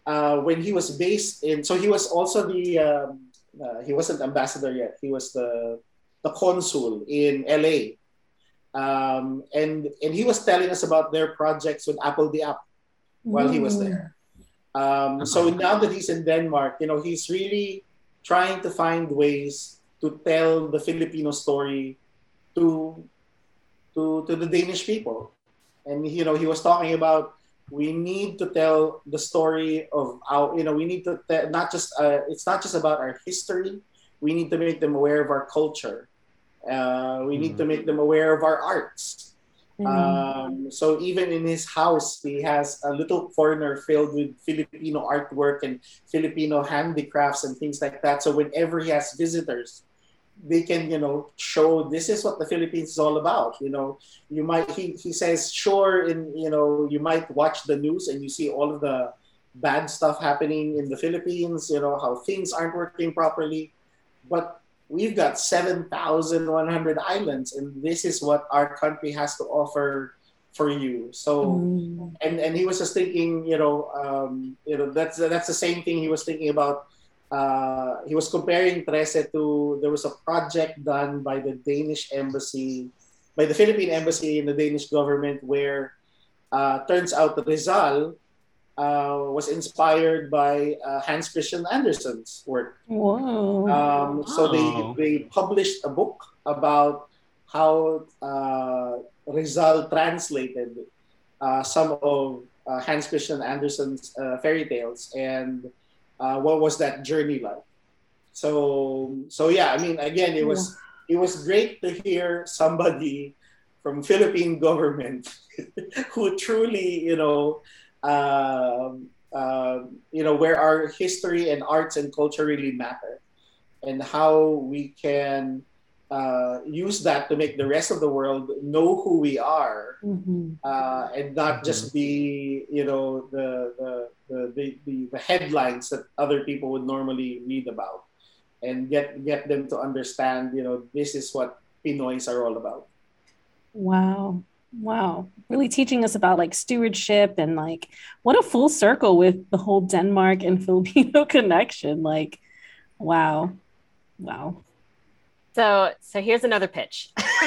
uh, when he was based in, so he was also the, um, uh, he wasn't ambassador yet. He was the the consul in LA, um, and and he was telling us about their projects with Apple the app while he was there. Um, so now that he's in Denmark, you know, he's really trying to find ways to tell the Filipino story to to to the Danish people, and you know, he was talking about we need to tell the story of our you know we need to te- not just uh, it's not just about our history we need to make them aware of our culture uh, we need to
Mm-hmm.
make them aware of our arts
Mhm.
um, so even in his house he has a little corner filled with filipino artwork and filipino handicrafts and things like that so whenever he has visitors they can you know show this is what the philippines is all about you know you might he, he says sure in you know you might watch the news and you see all of the bad stuff happening in the philippines you know how things aren't working properly but we've got 7100 islands and this is what our country has to offer for you so
Mm.
and and he was just thinking, you know, um, you know, that's that's the same thing he was thinking about. Uh, he was comparing Trese to there was a project done by the Danish embassy, by the Philippine embassy in the Danish government, where uh, turns out that Rizal uh, was inspired by uh, Hans Christian Andersen's work.
Whoa.
Um, so they, they published a book about how uh, Rizal translated uh, some of uh, Hans Christian Andersen's uh, fairy tales and uh, what was that journey like. So so yeah, I mean again it was it was great to hear somebody from Philippine [laughs] government [laughs] who truly you know um, um, you know where our history and arts and culture really matter and how we can uh, use that to make the rest of the world know who we are
Mhm.
uh, and not just be you know the the, the the the the headlines that other people would normally read about and get get them to understand you know this is what Pinoys are all about.
Wow. Wow. Really teaching us about like stewardship and like what a full circle with the whole Denmark and [laughs] Filipino connection. Like, wow. Wow.
So, so here's another pitch. [laughs]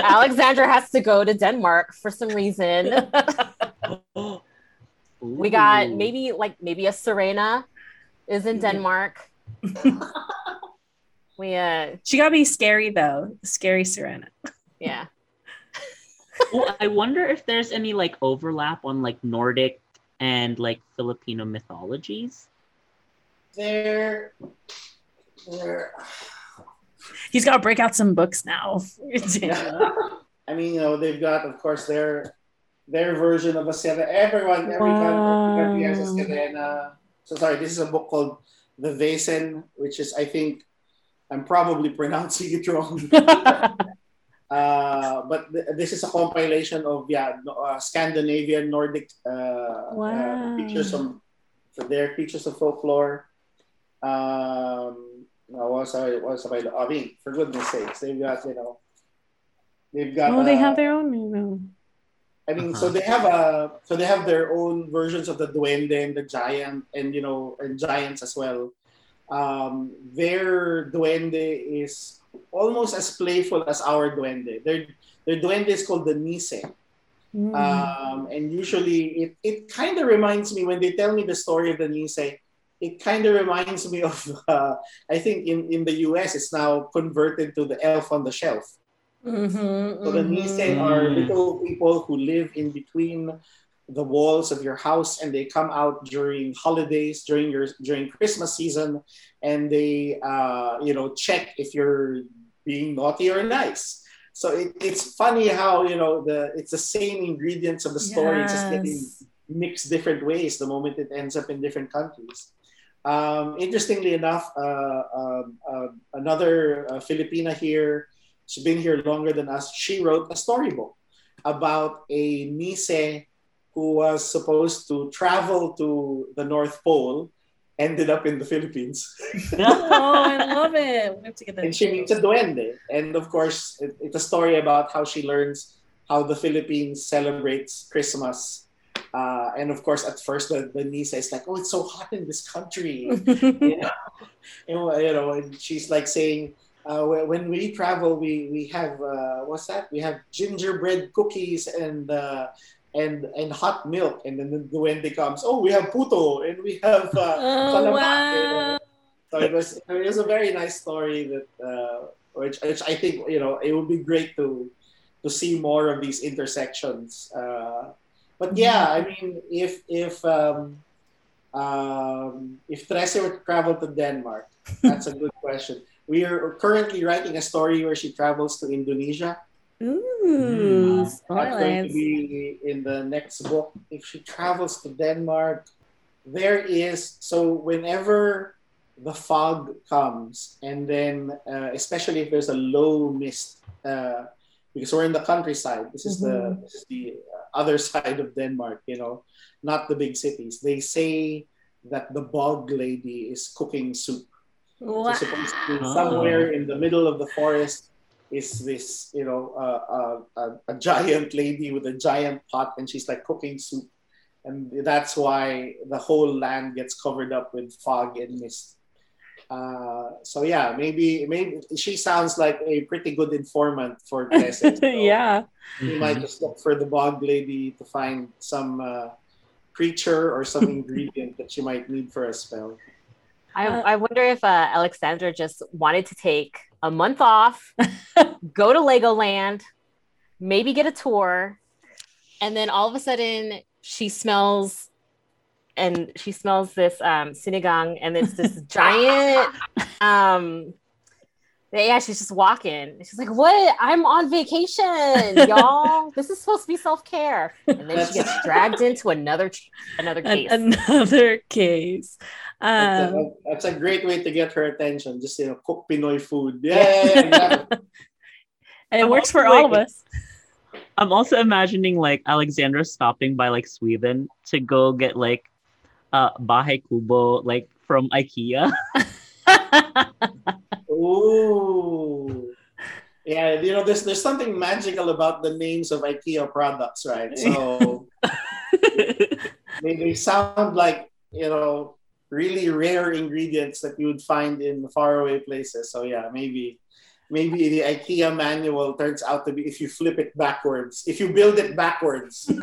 Alexandra has to go to Denmark for some reason. [laughs] We got maybe like maybe a Serena is in Denmark. [laughs] we uh
she gotta be scary though. Scary Serena.
yeah. [laughs]
Oh, I wonder if there's any like overlap on like Nordic and like Filipino mythologies.
There, there.
He's gotta break out some books now. [laughs]
I mean, you know, they've got, of course, their their version of a Serena. Everyone, every every country has a
Wow.
Serena. So sorry, this is a book called The Vaesen, which is, I think, I'm probably [laughs] pronouncing it wrong. [laughs] Uh, but th- this is a compilation of yeah uh, Scandinavian Nordic uh, uh,
Wow.
pictures from for their pictures of folklore. Um, what was I what was I, I mean, for goodness sakes, they've got you know, they've got.
oh, they
uh,
have their own you know.
I mean,
Uh-huh.
so they have a so they have their own versions of the duende and the giant and you know and giants as well. um, their duende is almost as playful as our duende. Their their duende is called the Nisse.
Mm.
Um, and usually it, it kind of reminds me when they tell me the story of the Nisse, it kind of reminds me of, uh, I think in, in the US, it's now converted to the elf on the shelf.
Mhm,
So the
mhm.
Nisse are little people who live in between the walls of your house and they come out during holidays, during your during Christmas season, and they uh, you know check if you're being naughty or nice. So it, it's funny how you know the it's the same ingredients of the story, it's just getting mixed different ways the moment it ends up in different countries. Um, interestingly enough, uh, um, uh, another uh, Filipina here, she's been here longer than us. She wrote a storybook about a Nisse who was supposed to travel to the North Pole, ended up in the Philippines, [laughs]
oh, I love it. We have to get that.
and she meets a duende. And of course, it, it's a story about how she learns how the Philippines celebrates Christmas. Uh, and of course, at first, the, the Nisse is like, "Oh, it's so hot in this country." [laughs] [laughs] you know, and, you know, and she's like saying, uh, when we travel, we we have uh, what's that? We have gingerbread cookies and uh, and and hot milk, and then the duende comes. Oh, we have puto, and we have. Uh, [laughs]
oh,
Salamat, you know.
wow.
so it was it was a very nice story that uh, which, which I think you know it would be great to to see more of these intersections. Uh, but yeah, I mean, if if um, um, if Trese were to travel to Denmark, that's a good question. We are currently writing a story where she travels to Indonesia.
Ooh,
That's going to be in the next book. If she travels to Denmark, there is so whenever the fog comes, and then uh, especially if there's a low mist, uh, because we're in the countryside. This is the this is the other [laughs] side of Denmark. You know, not the big cities. They say that the bog lady is cooking soup.
Wow.
So supposed to be somewhere in the middle of the forest is this, you know, uh, uh, a, a giant lady with a giant pot, and she's like cooking soup, and that's why the whole land gets covered up with fog and mist. Uh, so yeah, maybe maybe she sounds like a pretty good informant for [laughs] Tessa. So
yeah.
we might just look for the bog lady to find some uh, creature or some [laughs] ingredient that she might need for a spell.
I,
Uh,
I wonder if uh, Alexandra just wanted to take a month off, [laughs] go to Legoland, maybe get a tour, and then all of a sudden she smells and she smells this um, sinigang and it's this [laughs] giant um yeah she's just walking. She's like what? I'm on vacation [laughs] y'all. This is supposed to be self-care. And then she gets dragged into another another
An-
case.
another case.
That's,
Um,
a, that's a great way to get her attention. Just you know, cook Pinoy food. Yeah, yeah, yeah, [laughs]
and it
I'm
works for
also
all of us.
I'm also imagining like Alexandra stopping by like Sweden to go get like uh Bahay Kubo like from IKEA. [laughs]
Ooh. Yeah, you know, there's there's something magical about the names of IKEA products, right? So [laughs] they, they sound like you know really rare ingredients that you would find in faraway places. So yeah, maybe maybe the IKEA manual turns out to be if you flip it backwards, if you build it backwards, [laughs]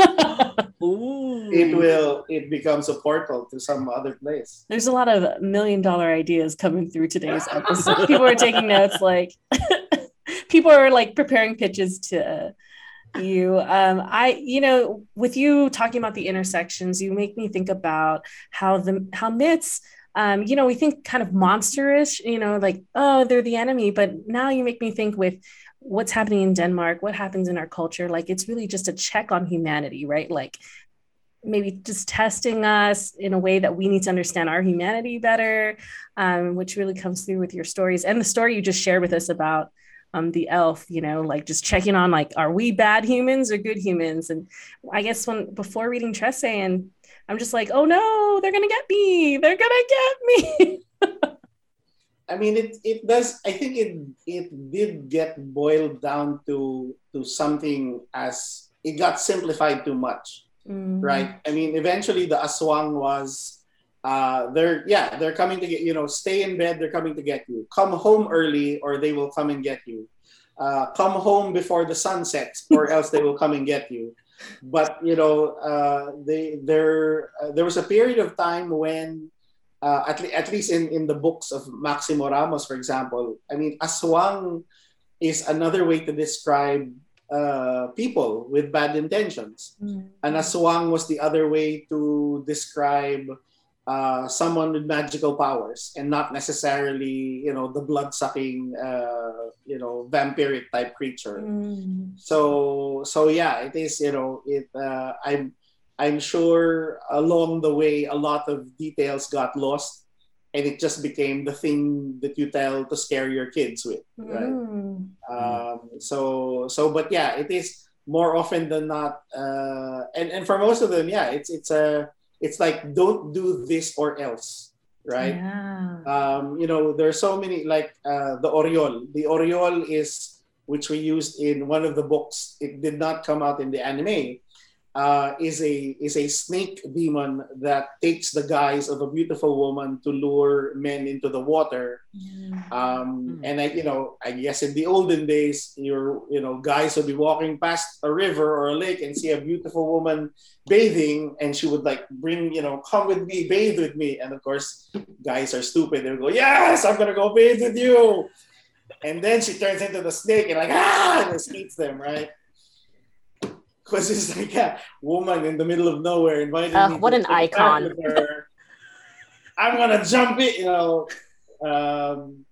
it will it becomes a portal to some other place.
There's a lot of million dollar ideas coming through today's [laughs] episode. People are taking notes, like [laughs] people are like preparing pitches to uh, you. Um, I, you know, with you talking about the intersections, you make me think about how the how myths. Um, you know, we think kind of monsterish, you know, like, oh, they're the enemy. But now you make me think with what's happening in Denmark, what happens in our culture, like it's really just a check on humanity, right? Like maybe just testing us in a way that we need to understand our humanity better, um, which really comes through with your stories and the story you just shared with us about um, the elf. You know, like just checking on like, are we bad humans or good humans? And I guess when before reading Trese, and I'm just like, oh no, they're gonna get me. They're gonna get me. [laughs]
I mean, it, it does. I think it it did get boiled down to to something as it got simplified too much,
Mm.
right? I mean, eventually the aswang was uh, they're yeah they're coming to get you know stay in bed they're coming to get you. Come home early or they will come and get you. Uh, come home before the sun sets or [laughs] else they will come and get you. But you know uh, they there uh, there was a period of time when uh, at, le- at least in, in the books of Maximo Ramos for example I mean aswang is another way to describe uh, people with bad intentions.
Mm.
an aswang was the other way to describe uh, someone with magical powers and not necessarily you know the blood sucking uh, you know vampiric type creature
Mm.
so so yeah it is you know it uh, i'm i'm sure along the way a lot of details got lost and it just became the thing that you tell to scare your kids with right
Mm.
um, so so but yeah it is more often than not uh, and and for most of them yeah it's it's a it's like don't do this or else right?
Yeah.
um, you know there are so many like uh, the oriol the oriol is which we used in one of the books. It did not come out in the anime uh, is a is a snake demon that takes the guise of a beautiful woman to lure men into the water um,
Mm.
and I, you know, I guess in the olden days, your, you know, guys would be walking past a river or a lake and see a beautiful woman bathing, and she would like bring, you know, come with me, bathe with me, and of course, guys are stupid. They would go, yes, I'm gonna go bathe with you, and then she turns into the snake and like ah, and eats them, right? Because it's like a woman in the middle of nowhere inviting
Uh,
me.
what an
take a bath
icon.
I'm gonna jump it, you know. Um,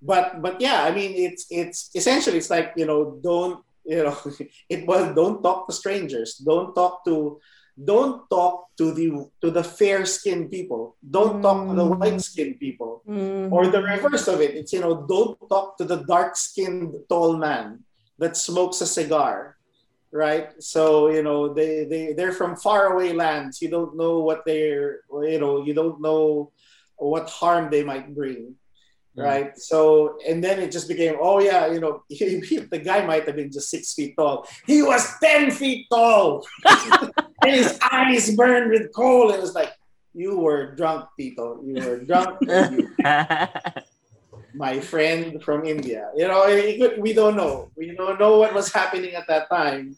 but but yeah, I mean, it's it's essentially it's like you know, don't you know, [laughs] it was don't talk to strangers, don't talk to don't talk to the to the fair skinned people, don't talk to the
Mm.
white skinned people
Mm.
or the reverse of it it's you know don't talk to the dark skinned tall man that smokes a cigar right? So you know they they they're from faraway lands. You don't know what they're you know you don't know what harm they might bring
Mm.
right? So and then it just became oh yeah you know [laughs] the guy might have been just six feet tall. He was 10 feet tall. And [laughs] his eyes burned with coal. It was like you were drunk tito you were drunk. [laughs] You my friend from India. You know, could- we don't know. We don't know what was happening at that time.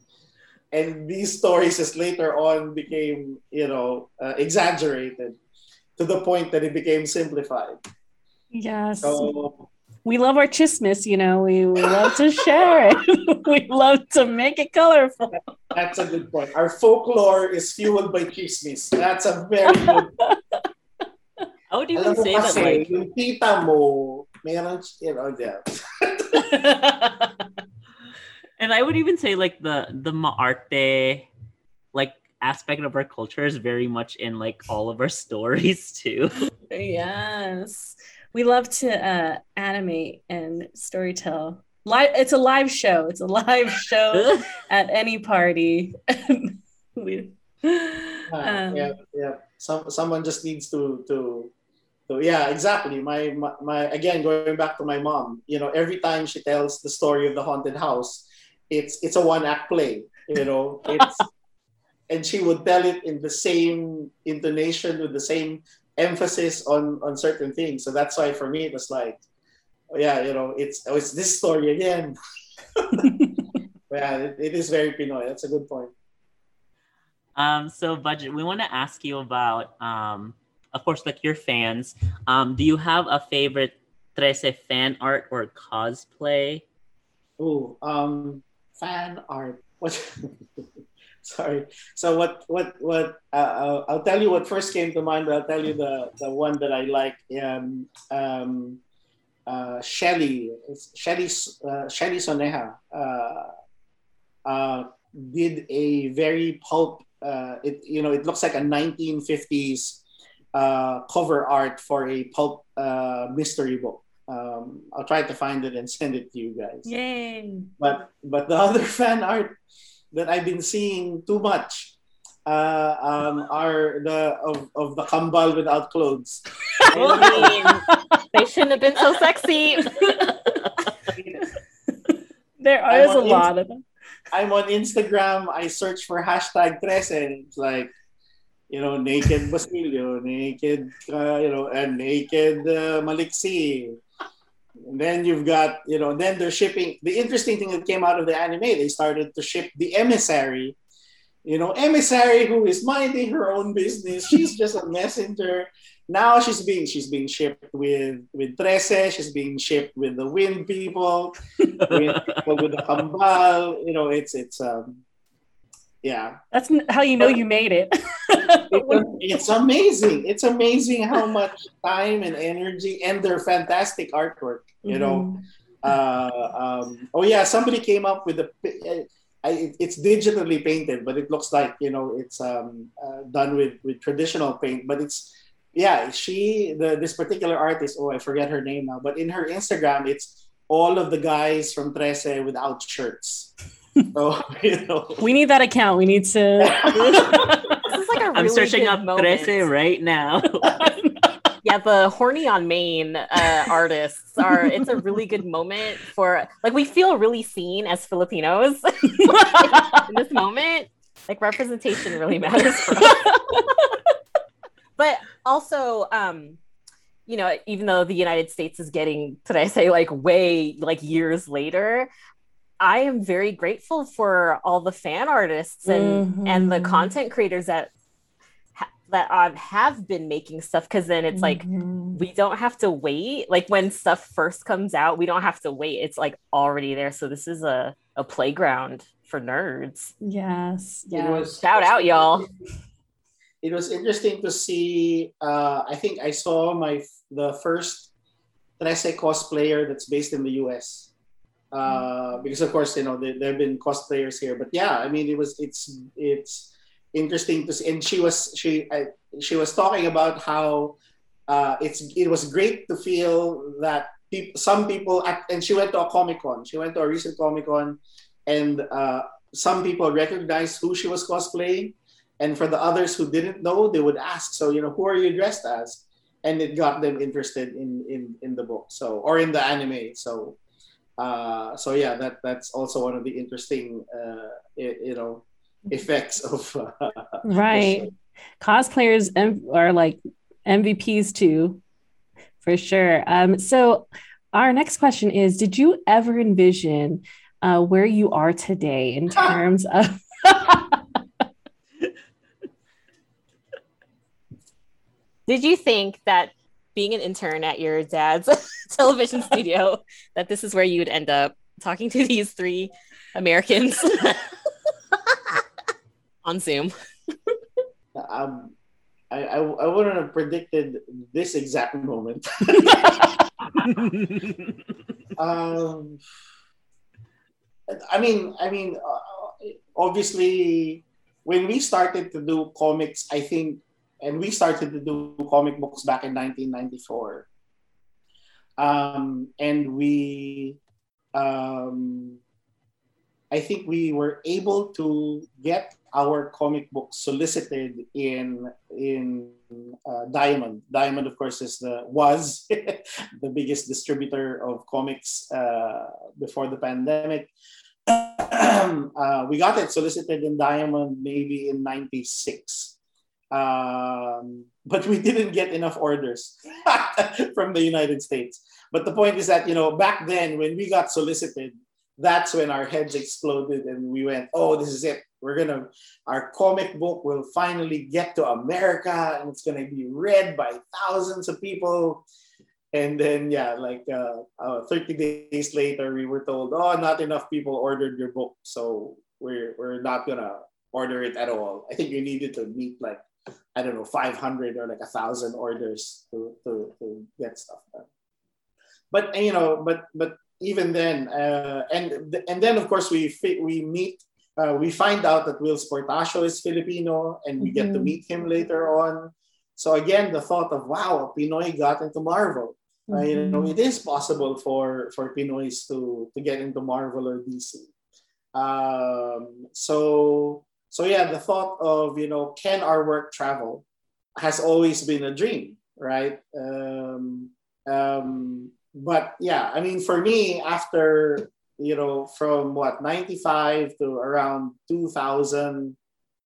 And these stories just later on became, you know, uh, exaggerated to the point that it became simplified.
Yes.
So,
we love our chismis, you know, we, we love to share it. [laughs] we love to make it colorful.
that's a good point. Our folklore is fueled by chismis. That's a very good
I would even
Alam mo
say that
kasi,
like
yung tita mo, meron, you know, yeah. [laughs]
and I would even say like the the maarte like aspect of our culture is very much in like all of our [laughs] stories too.
yes. We love to uh, animate and storytell. Live, it's a live show. It's a live [laughs] show at any party. we,
Ah,
um,
yeah, yeah. Some someone just needs to to to yeah, exactly. My, my my again going back to my mom. You know, every time she tells the story of the haunted house, it's it's a one act play. You know, it's [laughs] and she would tell it in the same intonation with the same emphasis on on certain things. So that's why for me it was like, yeah, you know, it's oh, it's this story again. [laughs] yeah, it, it is very Pinoy. That's a good point.
Um, so Budjette, we want to ask you about, um, of course, like your fans. Um, do you have a favorite Trese fan art or cosplay?
Oh, um, fan art. What? [laughs] Sorry. So what? What? What? Uh, I'll, tell you what first came to mind, but I'll tell you the the one that I like. Um, um, uh, Shelly, Shelly, uh, Shelly Soneja, uh, uh, did a very pulp. Uh, it you know it looks like a 1950s uh, cover art for a pulp uh, mystery book. Um, I'll try to find it and [laughs] send it to you guys.
Yay.
But but the [laughs] other fan art that I've been seeing too much uh, um, are the of, of the kambal without clothes. [laughs]
They shouldn't have been so sexy.
There
I'm
a lot of them.
I'm on Instagram. I search for hashtag Trese, and it's like, you know, naked Basilio, naked, uh, you know, and naked uh, Maliksi. And then you've got, you know, then they're shipping. The interesting thing that came out of the anime, they started to ship the emissary. You know, emissary who is minding her own business. She's [laughs] just a messenger. Now she's being she's being shipped with with Trese. She's being shipped with the Wind people, with, with the Kambal. You know, it's it's um yeah.
That's how you know you made it. [laughs] [laughs]
It's, amazing. It's amazing how much time and energy and their fantastic artwork you mm-hmm. know uh, um, oh yeah somebody came up with a I, it's digitally painted but it looks like you know it's um, uh, done with with traditional paint but it's yeah she the this particular artist oh i forget her name now but in her instagram it's all of the guys from Trese without shirts
so, [laughs] [laughs] you know. We need that account. We need to. [laughs]
this is like a really I'm searching up moment. Trese right now.
yeah, the horny on main uh, artists are. It's a really good moment for like we feel really seen as Filipinos in this moment. Like representation really matters for us. but also, um, you know, even though the United States is getting, did I say like way like years later, I am very grateful for all the fan artists and mm-hmm. and the mm-hmm. content creators that that um, have been making stuff because then it's like mm-hmm. we don't have to wait like when stuff first comes out we don't have to wait it's like already there so this is a, a playground for nerds
yes yeah was,
shout out y'all [laughs]
it was interesting to see uh, i think i saw my the first Trese cosplayer that's based in the us uh, because of course you know there, there have been cosplayers here but yeah i mean it was it's it's interesting to see and she was she I, she was talking about how uh, it's it was great to feel that people, some people at, and she went to a comic con she went to a recent comic con and uh, some people recognized who she was cosplaying and for the others who didn't know they would ask so you know who are you dressed as? And it got them interested in in in the book so or in the anime so uh, so yeah, that that's also one of the interesting, uh, it, you know, effects of uh, [laughs]
right. Cosplayers are like MVPs too, for sure. Um, so our next question is: Did you ever envision uh, where you are today in [laughs] terms of? [laughs]
Did you think that being an intern at your dad's [laughs] television [laughs] studio that this is where you would end up talking to these three Americans [laughs] on Zoom.
Um, I, I, I wouldn't have predicted this exact moment. um, I mean, I mean, uh, obviously, when we started to do comics, I think and we started to do comic books back in 1994 um, and we um, i think we were able to get our comic book solicited in in uh, diamond. Diamond of course is the was [laughs] the biggest distributor of comics uh, before the pandemic. [clears throat] Uh, we got it solicited in diamond maybe in 96 um, but we didn't get enough orders [laughs] from the United States. But the point is that, you know, back then when we got solicited, that's when our heads exploded and we went, oh, this is it. We're to, our comic book will finally get to America and it's to be read by thousands of people. And then, yeah, like uh, uh, 30 days later, we were told, oh, not enough people ordered your book. So we're, we're not to order it at all. I think you needed to meet like I don't know, 500 or like a thousand orders to, to, to get stuff done. But, you know, but, but even then, uh, and, and then of course we, we meet, uh, we find out that Whilce Portacio is Filipino and we mm-hmm. get to mm-hmm. meet him later on. So again, the thought of, wow, Pinoy got into Marvel. Mm-hmm. Uh, you know, it is possible for, for Pinoys to, to get into Marvel or DC. Um, so so yeah, the thought of you know can our work travel has always been a dream, right? Um, um, but yeah, I mean, for me, after you know, from what 95 to around 2000,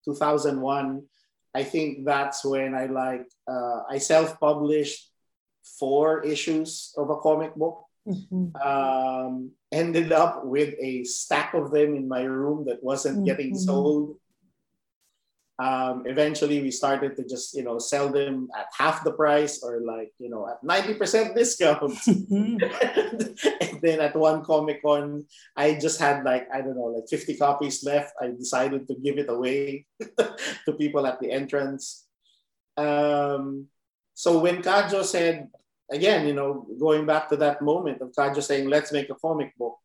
2001, I think that's when I like uh, I self-published four issues of a comic book.
Mhm.
Um, ended up with a stack of them in my room that wasn't getting
Mhm.
sold. Um, eventually, we started to just you know sell them at half the price or like you know at ninety percent [laughs] discount. [laughs] and then at one Comic Con, I just had like, I don't know, like 50 copies left. I decided to give it away [laughs] to people at the entrance. Um, so when Kajo said, again, you know, going back to that moment of Kajo saying, let's make a comic book,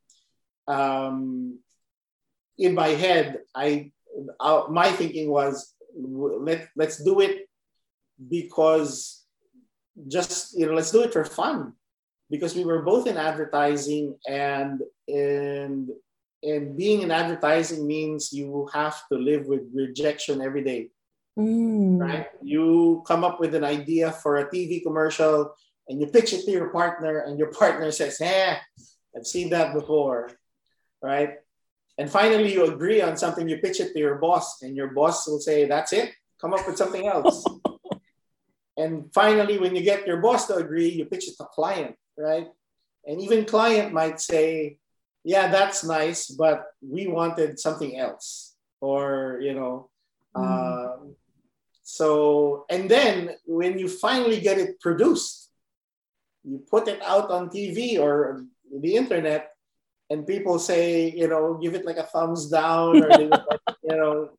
um, in my head, I uh, my thinking was, let, let's do it because just, you know, let's do it for fun. Because we were both in advertising and and and being in advertising means you have to live with rejection every day.
Mm.
right? You come up with an idea for a tv commercial and you pitch it to your partner and your [laughs] partner says eh i've seen that before. Right and finally you agree on something you pitch it to your boss and your boss will say that's it. Come up with something else. [laughs] And finally when you get your boss to agree you pitch it to client right? And even client might say yeah that's nice but we wanted something else or you know um, so and then when you finally get it produced you put it out on tv or the internet and people say you know give it like a thumbs down or like, [laughs] you know.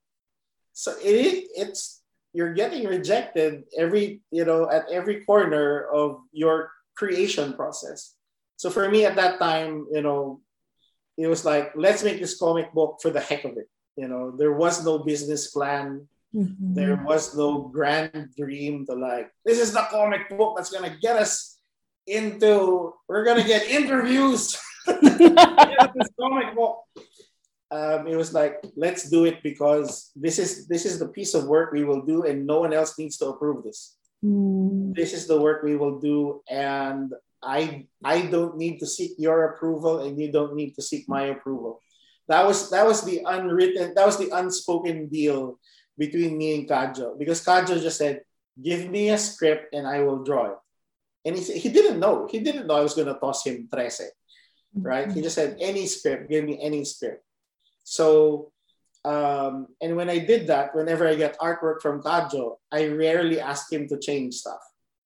So it it's you're getting rejected every you know at every corner of your creation process. So for me at that time you know it was like let's make this comic book for the heck of it. You know there was no business plan.
Mhm.
there was no grand dream to like this is the comic book that's gonna get us into we're gonna get interviews [laughs] This comic book um, it was like let's do it because this is this is the piece of work we will do and no one else needs to approve this.
Mm.
this is the work we will do and i i don't need to seek your approval and you don't need to seek my approval. That was that was the unwritten that was the unspoken deal between me and kajo because kajo just said give me a script and i will draw it. And he, said- he didn't know he didn't know i was going to toss him 13 right? He just said any script, give me any script. So, um, and when I did that, whenever I get artwork from Kajo, I rarely ask him to change stuff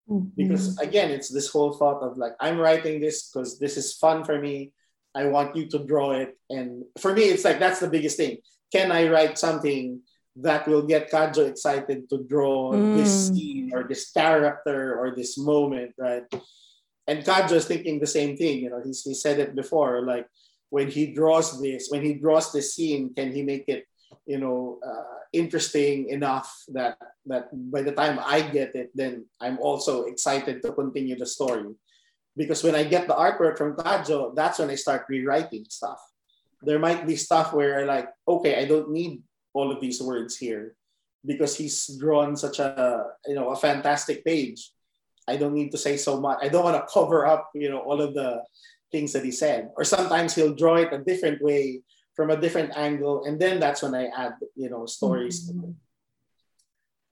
Mhm.
because again, it's this whole thought of like I'm writing this because this is fun for me. I want you to draw it, and for me, it's like that's the biggest thing. Can I write something that will get Kajo excited to draw this
Mm.
scene or this character or this moment, right? And Kajo is thinking the same thing. You know, he's, he said it before. Like when he draws this, when he draws this scene, can he make it, you know, uh, interesting enough that that by the time I get it, then I'm also excited to continue the story. Because when I get the artwork from Kajo, that's when I start rewriting stuff. There might be stuff where I like, okay, I don't need all of these words here because he's drawn such a you know a fantastic page. I don't need to say so much. I don't want to cover up, you know, all of the things that he said. Or sometimes he'll draw it a different way from a different angle, and then that's when I add, you know, stories. to it.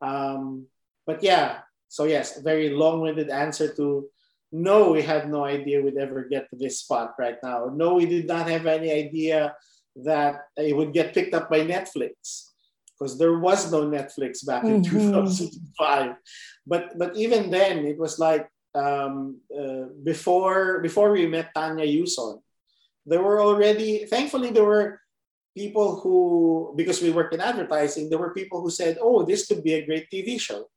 Um, but yeah, so yes, very long-winded answer to no, we had no idea we'd ever get to this spot right now. No, we did not have any idea that it would get picked up by Netflix because there was no Netflix back in
Mhm.
2005. But but even then, it was like um, uh, before before we met Tanya Yuson, there were already thankfully there were people who because we worked in advertising, there were people who said, "Oh, this could be a great TV show."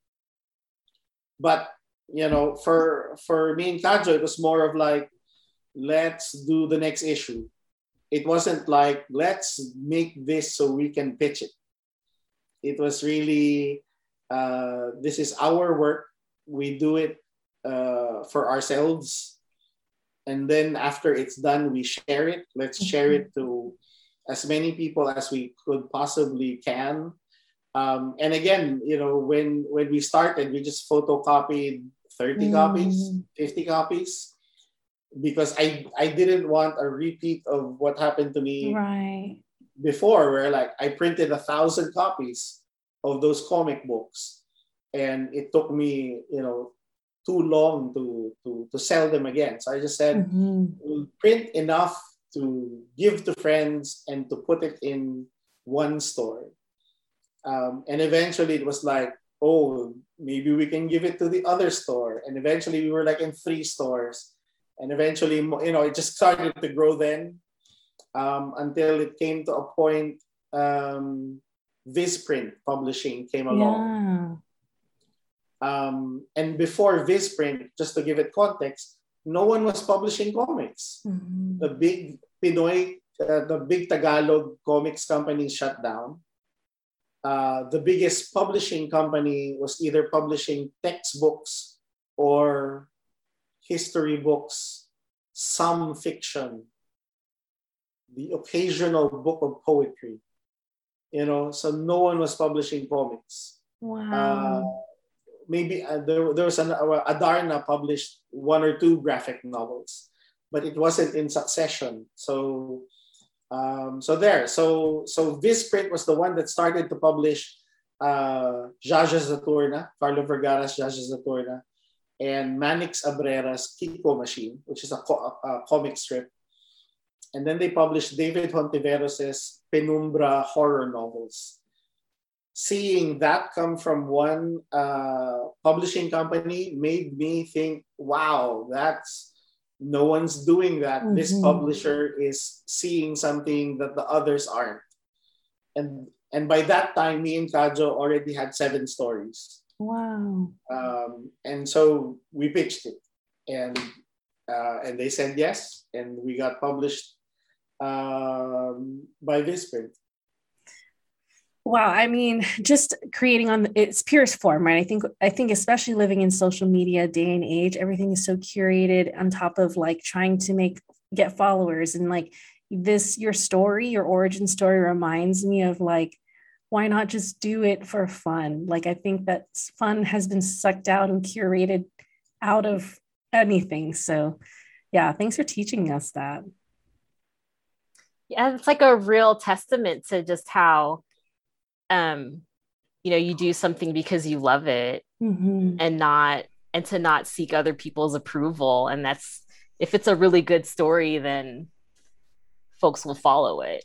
But you know, for for me and Kajo, it was more of like, let's do the next issue. It wasn't like let's make this so we can pitch it. It was really uh, this is our work. We do it uh, for ourselves, and then after it's done, we share it. Let's share it to as many people as we could possibly can. Um, and again, you know, when when we started, we just photocopied 30 copies, 50 copies, because I I didn't want a repeat of what happened to me
Right.
Before, where like I printed a thousand copies of those comic books, and it took me, you know, too long to to to sell them again. So I just said,
Mhm.
we'll print enough to give to friends and to put it in one store. Um, and eventually it was like, oh, maybe we can give it to the other store. And eventually we were like in three stores. And eventually, you know, it just started to grow then um, until it came to a point um, Visprint publishing came along.
Yeah.
Um, and before Visprint, just to give it context, no one was publishing comics.
Mhm.
The big Pinoy, uh, the big Tagalog comics company shut down. Uh, the biggest publishing company was either publishing textbooks or history books, some fiction, the occasional book of poetry. You know, so no one was publishing comics
Wow.
uh, maybe uh, there, there was an uh, Adarna published one or two graphic novels, but it wasn't in succession. So, um, so there. So, so Visprint was the one that started to publish uh, Zsazsa Zaturnnah, Carlo Vergara's Zsazsa Zaturnnah, and Manix Abrera's Kiko Machine, which is a, co- a comic strip. And then they published David Hontiveros's Penumbra horror novels seeing that come from one uh, publishing company made me think, wow, that's no one's doing that. This
Mhm.
publisher is seeing something that the others aren't. And and by that time, me and Kajo already had seven stories.
Wow.
Um, and so we pitched it. And uh, and they said yes, and we got published um, by Visprint.
Wow, I mean, [laughs] just creating on its purest form, right? I think I think especially living in social media day and age, everything is so curated on top of like trying to make get followers and like this your story, your origin story reminds me of like why not just do it for fun? Like I think that fun has been sucked out and curated out of anything. So, yeah, thanks for teaching us that.
Yeah, it's like a real testament to just how um you know you do something because you love it
Mhm.
and not and to not seek other people's approval and that's if it's a really good story then folks will follow it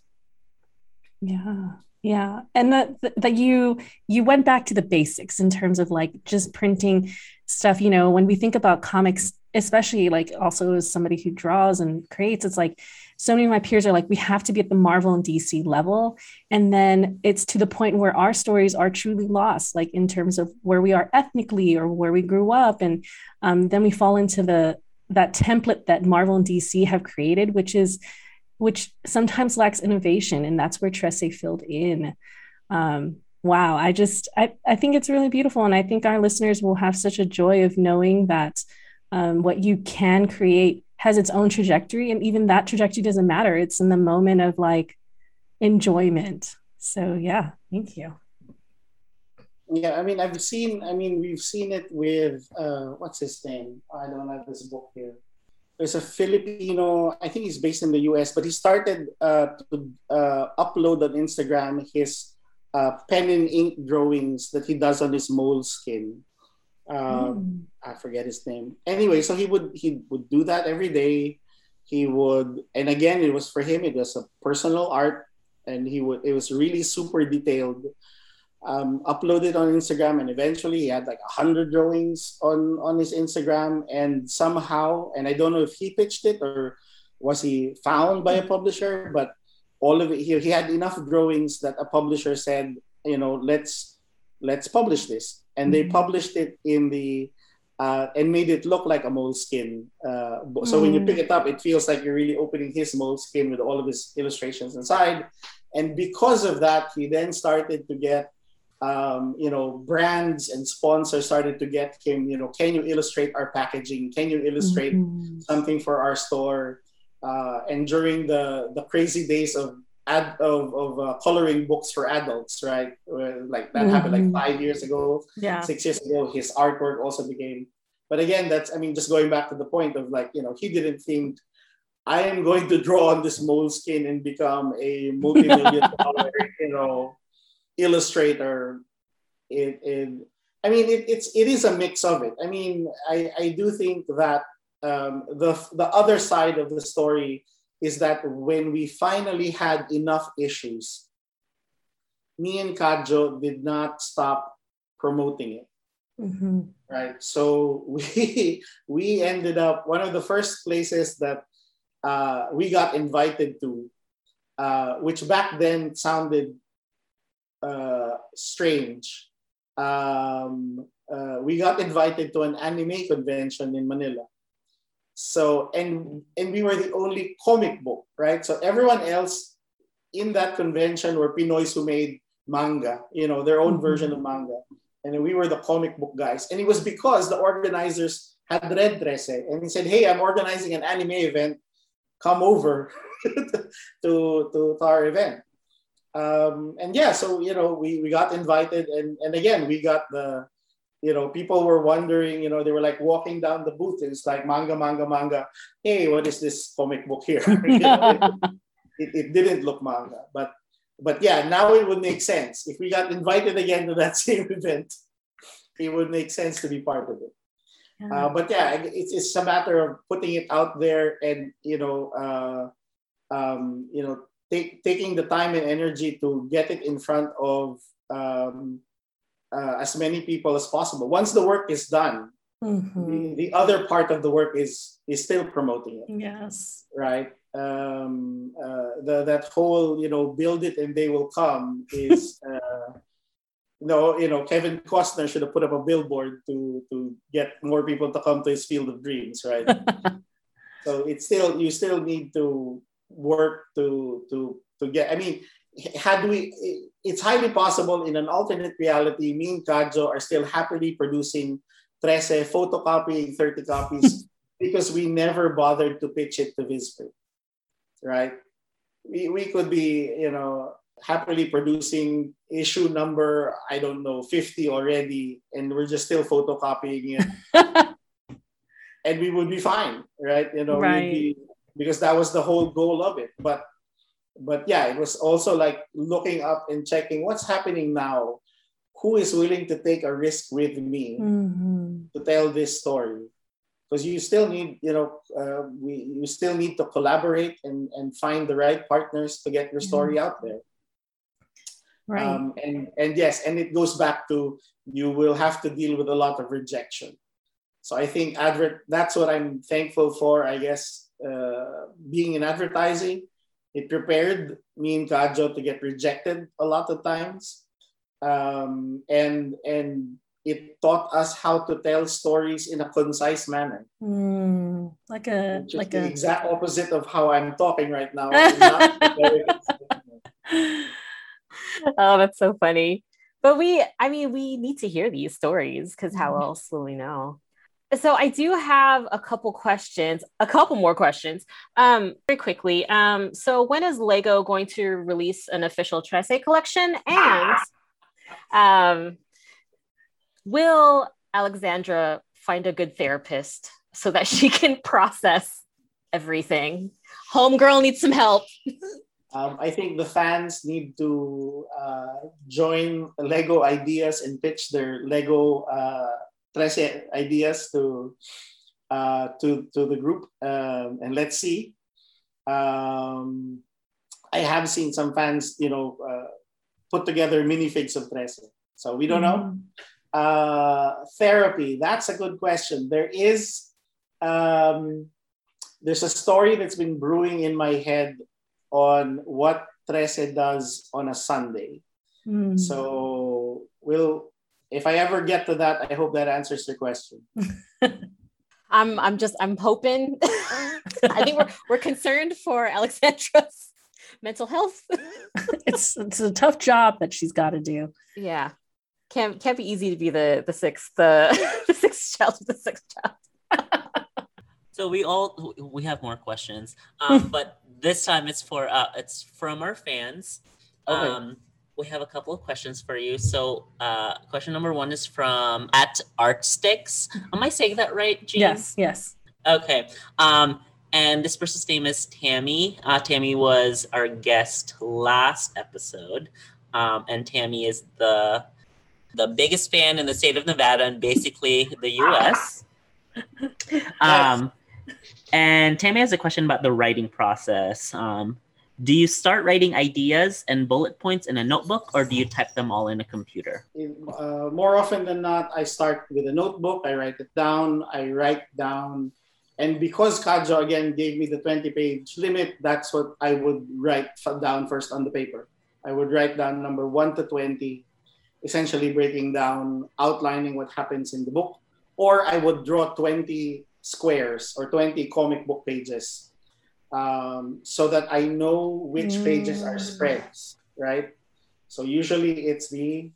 Yeah. Yeah. And that that you you went back to the basics in terms of like just printing stuff, you know, when we think about comics, especially like also as somebody who draws and creates, it's like so many of my peers are like, we have to be at the Marvel and DC level. And then it's to the point where our stories are truly lost, like in terms of where we are ethnically or where we grew up. And um, then we fall into the that template that Marvel and DC have created, which is which sometimes lacks innovation and that's where Trese filled in. Um, wow, I just I, I think it's really beautiful and I think our listeners will have such a joy of knowing that um, what you can create has its own trajectory and even that trajectory doesn't matter. It's in the moment of like enjoyment. So yeah, thank you.
Yeah, I mean, I've seen. I mean, we've seen it with uh, what's his name? I don't have this book here. There's a Filipino. I think he's based in the U.S., but he started uh, to uh, upload on Instagram his uh, pen and ink drawings that he does on his moleskin. Um, I forget his name. Anyway, so he would he would do that every day. He would, and again, it was for him. It was a personal art, and he would. It was really super detailed um, uploaded on Instagram, and eventually he had like a hundred drawings on on his Instagram. And somehow, and I don't know if he pitched it or was he found by a publisher, but all of it, he, he had enough drawings that a publisher said, you know, let's let's publish this, and they
Mhm.
published it in the. Uh, and made it look like a moleskin. Uh, so when you
Mm.
pick it up, it feels like you're really opening his moleskin with all of his illustrations inside. And because of that, he then started to get um, you know, brands and sponsors started to get him, you know, can you illustrate our packaging? Can you illustrate
Mhm.
something for our store? Uh, and during the the crazy days of ad of, of uh, coloring books for adults, right? Like that happened like five years ago,
Yeah.
six years ago. His artwork also became. But again, that's I mean, just going back to the point of like you know, he didn't think I am going to draw on this moleskin and become a multi-million [laughs] dollar, you know, illustrator. it, it I mean, it, it's it is a mix of it. I mean, I, I do think that um, the the other side of the story is that when we finally had enough issues, me and Kajo did not stop promoting it.
Mm-hmm.
Right. So [laughs] we we ended up one of the first places that uh, we got invited to, uh, which back then sounded uh, strange. Um, uh, we got invited to an anime convention in Manila. So and and we were the only comic book, right? So everyone else in that convention were Pinoys who made manga, you know, their own mm-hmm. version of manga. And we were the comic book guys. And it was because the organizers had read Trese and he said, Hey, I'm organizing an anime event. Come over [laughs] to, to, to our event um, and yeah, so you know, we we got invited, and and again, we got the, you know, people were wondering, you know, they were like walking down the booth, and it's like manga, manga, manga. Hey, what is this comic book here? [laughs] know, it, it didn't look manga, but but yeah, now it would make sense if we got invited again to that [laughs] same event. It would make sense to be part of it. Yeah. Uh, but yeah, it's, it's a matter of putting it out there and you know, uh, um, you know, take, taking the time and energy to get it in front of um, uh, as many people as possible. Once the work is done, mm-hmm. the, the, other part of the work is is still promoting it.
Yes.
Right. Um, uh, the, that whole you know build it and they will come is. [laughs] Uh, no, you know, Kevin Costner should have put up a billboard to to get more people to come to his field of dreams, right? [laughs] so it's still you still need to work to to to get. I mean, had we, it's highly possible in an alternate reality. Me and Kajo are still happily producing Trese, photocopying 30 copies [laughs] because we never bothered to pitch it to Visprint, right? We, we could be, you know, happily producing issue number, I don't know, 50 already, and we're just still photocopying it. [laughs] and we would be fine, right? You know,
right.
be because that was the whole goal of it. But but yeah, it was also like looking up and checking what's happening now. Who is willing to take a risk with me
mm-hmm.
to tell this story? Because you still need, you know, uh, we you still need to collaborate and and find the right partners to get your story mm-hmm. out there.
Right.
Um, and and yes, and it goes back to you will have to deal with a lot of rejection. So I think advert that's what I'm thankful for. I guess uh, being in advertising, it prepared me and Kajo to get rejected a lot of times. Um, and and it taught us how to tell stories in a concise manner.
Mm, like a like
the
a
exact opposite of how I'm talking right now. [laughs] [laughs]
oh, that's so funny. But we, I mean, we need to hear these stories because how mm-hmm. else will we know? So I do have a couple questions, a couple more questions. Um, very quickly. Um, so when is Lego going to release an official Trese collection? And um, will Alexandra find a good therapist so that she [laughs] can process everything? Homegirl needs some help. [laughs]
Um, I think the fans need to uh, join Lego Ideas and pitch their Lego uh, Trese ideas to uh, to to the group, um, and let's see. Um, I have seen some fans, you know, uh, put together minifigs of Trese, so we don't mm-hmm. know. Uh, therapy, that's a good question. There is um, there's a story that's been brewing in my head on what Trese does on a Sunday.
Mm.
So we'll if I ever get to that, I hope that answers your question. [laughs]
I'm I'm just I'm hoping. [laughs] I think we're we're concerned for Alexandra's [laughs] mental health.
it's it's a tough job that she's got to do.
Yeah, can't can't be easy to be the the sixth the, the sixth child the sixth child.
so we all we have more questions, um, but this time it's for uh, it's from our fans. Okay. We have a couple of questions for you. So, uh, question number one is from at Artsticks. Am I saying that right, Jean?
Yes, yes.
Okay. Um, and this person's name is Tammy. Uh, Tammy was our guest last episode. Um, and Tammy is the the biggest fan in the state of Nevada and basically the US. [laughs] Um, and Tammy has a question about the writing process. Um, do you start writing ideas and bullet points in a notebook or do you type them all in a computer?
Uh, more often than not, I start with a notebook, I write it down, I write down. And because Kajo again gave me the 20 page limit, that's what I would write down first on the paper. I would write down number one to 20, essentially breaking down, outlining what happens in the book. Or I would draw 20 squares or 20 comic book pages um, so that I know which mm. pages are spreads, right? So usually it's the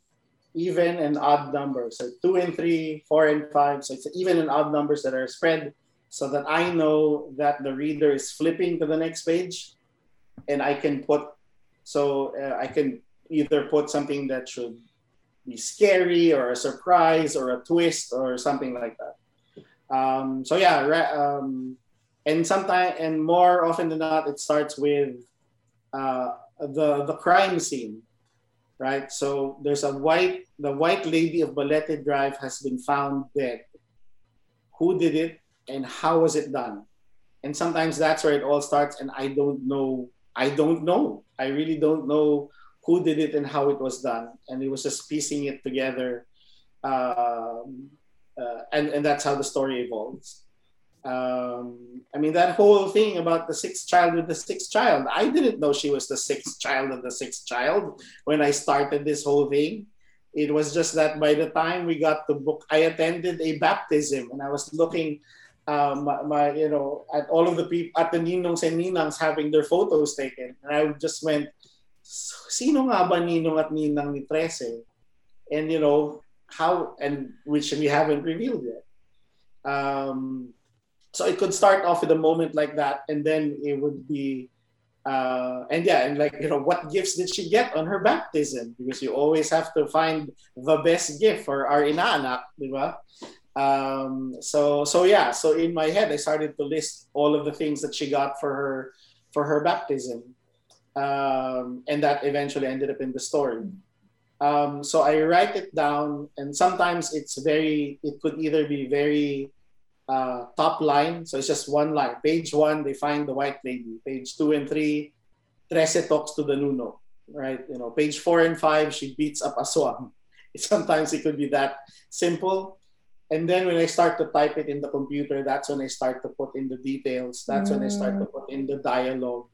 even and odd numbers. So two and three, four and five. So it's even and odd numbers that are spread so that I know that the reader is flipping to the next page and I can put, so uh, I can either put something that should be scary or a surprise or a twist or something like that. Um, so yeah, um, and sometimes and more often than not, it starts with uh, the the crime scene, right? So there's a white the white lady of Balete Drive has been found dead. Who did it and how was it done? And sometimes that's where it all starts, and I don't know. I don't know. I really don't know who did it and how it was done. And it was just piecing it together. Um, uh, and, and that's how the story evolves um, I mean, that whole thing about the sixth child with the sixth child, I didn't know she was the sixth child of the sixth child when I started this whole thing. It was just that by the time we got the book, I attended a baptism and I was looking um, my, my, you know, at all of the people, at the ninongs and ninangs having their photos taken. And I just went, sino nga ba ninong at ninang ni Trese? And, you know, how, and which we haven't revealed yet. Um, so it could start off with a moment like that and then it would be uh, and yeah and like you know what gifts did she get on her baptism? Because you always have to find the best gift for our inaanak di ba? Um, so so yeah so in my head i started to list all of the things that she got for her for her baptism. Um, and that eventually ended up in the story. Um, so i write it down and sometimes it's very it could either be very uh, top line. So it's just one line. Page one, they find the white lady. Page two and three, Trese talks to the Nuno. Right? You know, page four and five, she beats up Aswang. [laughs] Sometimes it could be that simple. And then when I start to type it in the computer, that's when I start to put in the details. That's mm. when I start to put in the dialogue.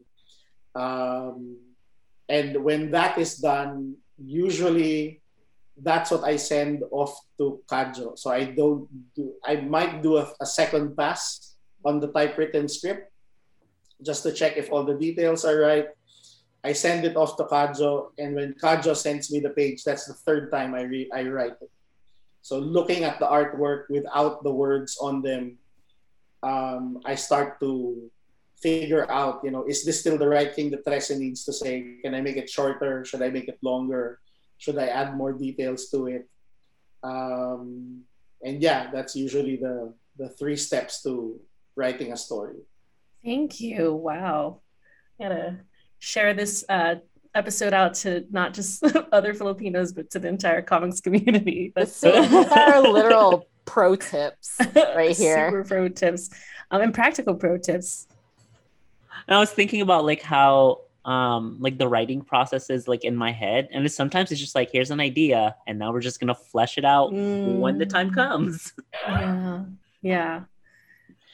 Um, and when that is done, usually that's what I send off to Kajo. So I don't do, I might do a, a, second pass on the typewritten script just to check if all the details are right. I send it off to Kajo, and when Kajo sends me the page, that's the third time I, re- I write it. So looking at the artwork without the words on them, um, I start to figure out, you know, is this still the right thing that Trese needs to say? Can I make it shorter? Should I make it longer? Should I add more details to it? Um, and yeah, that's usually the the three steps to writing a story.
Thank you. Wow, gotta share this uh, episode out to not just [laughs] other Filipinos, but to the entire comics community. [laughs]
That's so our literal pro tips [laughs] right here.
Super pro tips, um, and practical pro tips.
And I was thinking about like how um like the writing process is like in my head and it's, sometimes it's just like here's an idea and now we're just gonna flesh it out mm. when the time mm. comes [laughs]
yeah yeah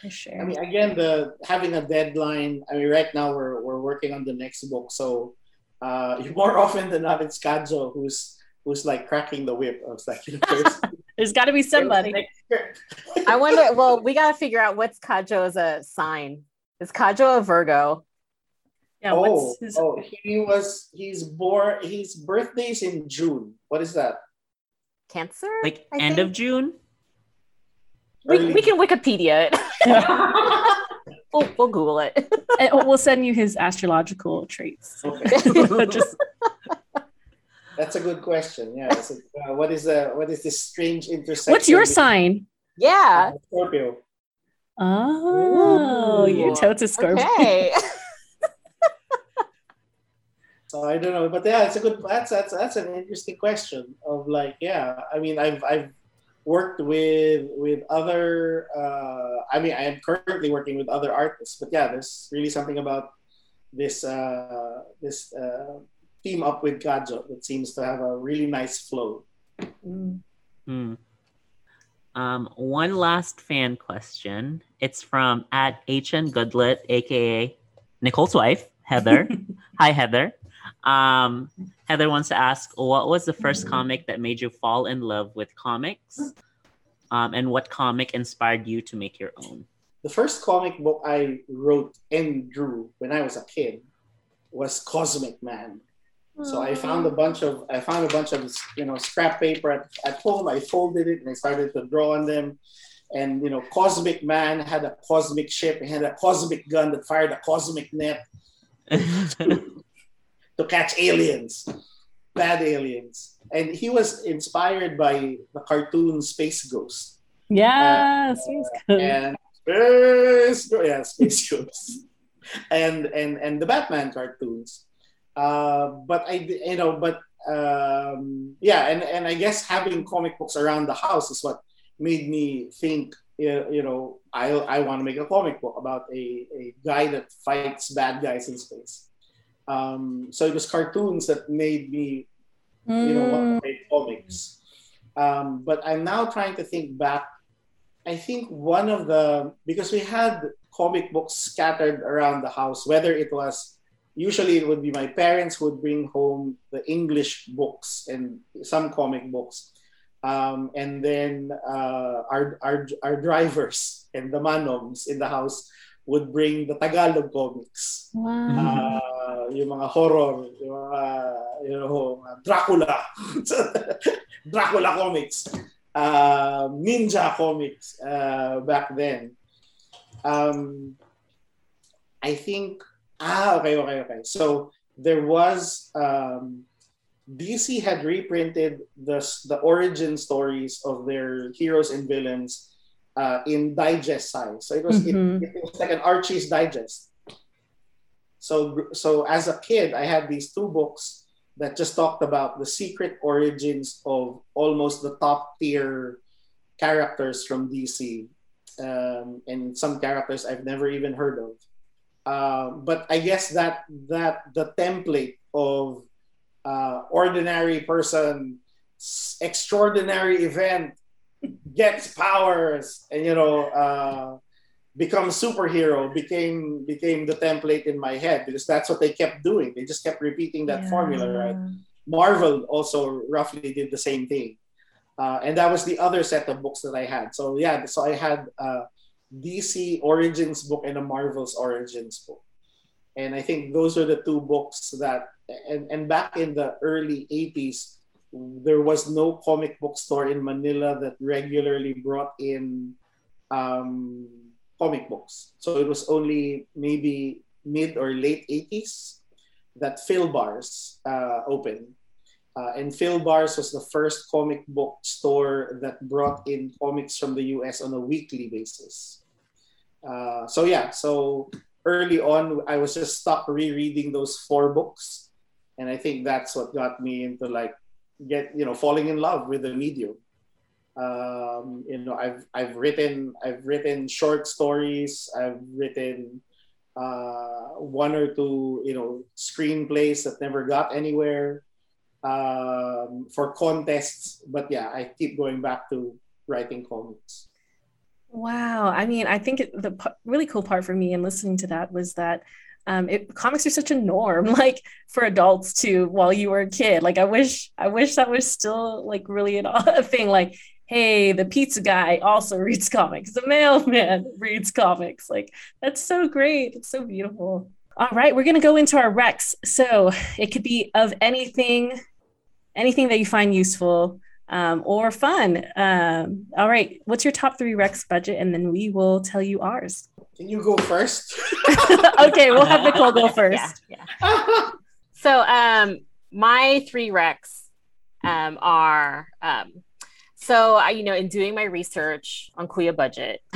sure. I mean, again, the having a deadline. I mean, right now we're we're working on the next book, so uh, [laughs] more often than not, it's Kajo who's who's like cracking the whip. I was like, you know,
there's, there's got to be somebody.
I wonder. Well, we got to figure out what's Kajo as a sign. Is Kajo a Virgo?
Yeah. Oh, his... oh, he was. He's born. His birthday's in June. What is that?
Cancer.
Like I end think? of June.
We, we can Wikipedia it. [laughs] we'll, we'll Google it. [laughs]
and we'll send you his astrological traits. Okay. [laughs]
Just... That's a good question. Yeah. So, uh, what is the what is this strange intersection?
What's your sign?
Yeah.
Uh, Scorpio.
Oh, Ooh. you're totes Scorpio. Okay.
So I don't know, but yeah, it's a good. That's that's that's an interesting question. Of like, yeah, I mean, I've I've worked with with other. Uh, I mean, I am currently working with other artists, but yeah, there's really something about this uh, this uh, team up with Kajo that seems to have a really nice flow.
Mm.
Hmm. Um, one last fan question. It's from at HN Goodlet, aka Nicole's wife, Heather. [laughs] Hi, Heather. Um, Heather wants to ask, what was the first comic that made you fall in love with comics? Um, and what comic inspired you to make your own?
The first comic book I wrote and drew when I was a kid was Cosmic Man. So I found a bunch of I found a bunch of you know scrap paper at, at home. I folded it and I started to draw on them. And you know, Cosmic Man had a cosmic ship. He had a cosmic gun that fired a cosmic net [laughs] to catch aliens, bad aliens. And he was inspired by the cartoon Space Ghost.
Yeah, Space Ghost.
And Space Ghost, yeah, Space [laughs] Ghost. and and and the Batman cartoons. Uh, but I, you know, but um, yeah, and and I guess having comic books around the house is what made me think. You know, I I want to make a comic book about a, a guy that fights bad guys in space. Um, so it was cartoons that made me, you know, want to make comics. Um, but I'm now trying to think back. I think one of the because we had comic books scattered around the house, whether it was usually it would be my parents who would bring home the English books and some comic books. Um, and then uh, our, our, our drivers and the manoms in the house would bring the Tagalog comics.
Wow.
Uh, yung mga horror, yung mga, you know, Dracula. [laughs] Dracula comics. Uh, ninja comics uh, back then. Um, I think Ah, okay, okay, okay. So there was um, DC had reprinted the the origin stories of their heroes and villains uh, in digest size. So it was
Mhm.
it, it was like an Archie's digest. So so as a kid, I had these two books that just talked about the secret origins of almost the top tier characters from DC, um, and some characters I've never even heard of. Uh, but I guess that that the template of uh, ordinary person, extraordinary event, gets powers, and you know uh, becomes superhero became became the template in my head because that's what they kept doing. They just kept repeating that formula, right? Marvel also roughly did the same thing. Uh, and that was the other set of books that I had. So yeah, so I had uh, DC Origins book and a Marvel's Origins book. And I think those are the two books that and, and back in the early 80s, there was no comic book store in Manila that regularly brought in um, comic books. So it was only maybe mid or late 80s that Filbar's uh, opened. Uh, and Filbar's was the first comic book store that brought in comics from the US on a weekly basis. Uh, so yeah, so early on, I was just stuck rereading those four books, and I think that's what got me into like get you know falling in love with the medium. Um, you know, I've I've written I've written short stories. I've written uh, one or two you know screenplays that never got anywhere um, for contests. But yeah, I keep going back to writing comics.
Wow. I mean, I think the really cool part for me in listening to that was that um, it, comics are such a norm, [laughs] like for adults too. While you were a kid, like I wish, I wish that was still like really an, [laughs] a thing. Like, hey, the pizza guy also [laughs] reads comics. The mailman reads comics. Like that's so great. It's so beautiful. All right, we're gonna go into our recs. So it could be of anything, anything that you find useful um, or fun. Um, all right, what's your top three Rex Budjette? And then we will tell you ours.
Can you go first? [laughs]
okay, we'll have Nicole go first.
Yeah, yeah. So um, my three recs um, are um, so I, you know, in doing my research on Kuya Budjette, [laughs]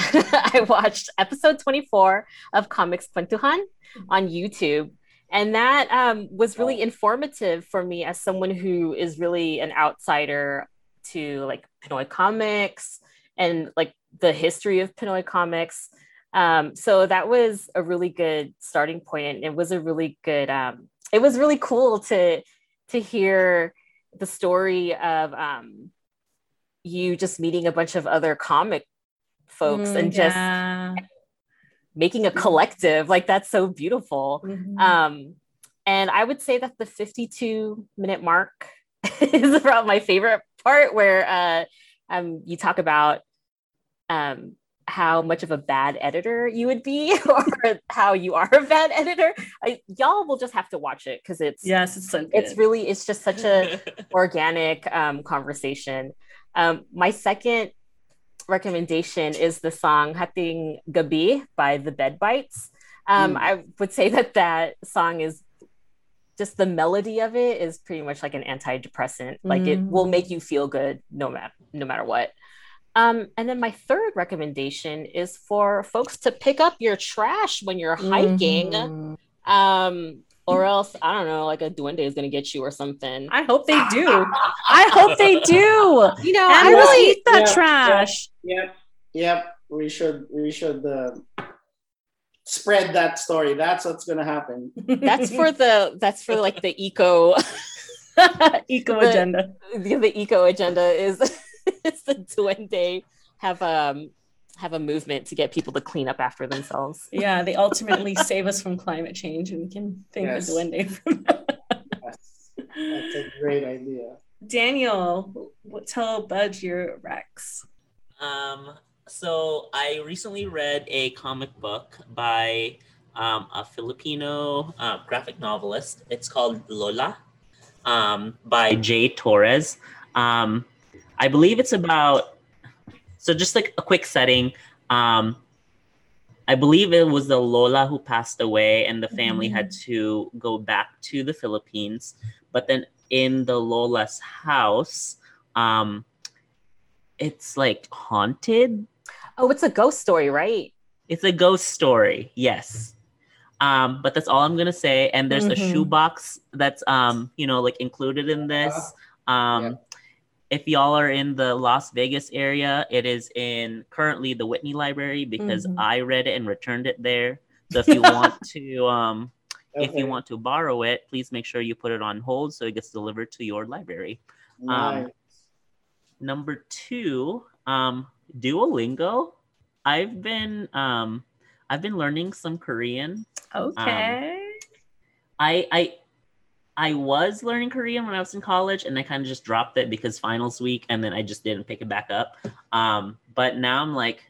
I watched episode 24 of Comics Kwentuhan on YouTube. and that um, was really informative for me as someone who is really an outsider to like Pinoy comics and like the history of Pinoy comics. Um, so that was a really good starting point, and it was a really good. Um, it was really cool to to hear the story of um, you just meeting a bunch of other comic folks mm, and just yeah. making a collective. Like that's so beautiful. Mm-hmm. Um, and I would say that the 52 minute mark [laughs] is about my favorite part where uh, um, you talk about um, how much of a bad editor you would be [laughs] or how you are a bad editor I, y'all will just have to watch it because it's
yes it's so good.
it's really it's just such a [laughs] organic um, conversation um, my second recommendation is the song hating gabi by the bed bites um, mm. i would say that that song is just the melody of it is pretty much like an antidepressant like mm. it will mm. make you feel good no matter no matter what um, and then my third recommendation is for folks to pick up your trash when you're hiking. Mm-hmm. Um, or else I don't know, like a duende is gonna get you or something.
I hope they do. [laughs] I hope they do. You know, and I really eat that yep, trash.
Yep, yep, We should we should uh, spread that story. That's what's gonna happen.
that's for the that's for like the eco [laughs]
eco [laughs] the, agenda.
The, the eco agenda is it's the duende have um have a movement to get people to clean up after themselves.
Yeah, they ultimately [laughs] save us from climate change, and we can thank yes. the duende for [laughs]
that. Yes. That's a great idea.
Daniel, tell Budge your Rex.
Um, so I recently read a comic book by um, a Filipino uh, graphic novelist. It's called Lola um, by Jay Torres. Um, I believe it's about so just like a quick setting. Um, I believe it was the Lola who passed away, and the family mm-hmm. had to go back to the Philippines. But then in the Lola's house, um, it's like haunted.
Oh, it's a ghost story, right?
It's a ghost story, yes. Um, but that's all I'm gonna say. And there's mm-hmm. a shoebox that's um, you know, like included in this. Uh-huh. Um, yeah if y'all are in the Las Vegas area, it is in currently the Whitney Library because mm-hmm. I read it and returned it there. So if you [laughs] want to um okay. if you want to borrow it, please make sure you put it on hold so it gets delivered to your library. Um, nice. Um, number two, um, Duolingo. I've been um I've been learning some Korean.
Okay.
Um, I I I was learning Korean when I was in college, and I kind of just dropped it because finals week, and then I just didn't pick it back up. Um, but now I'm like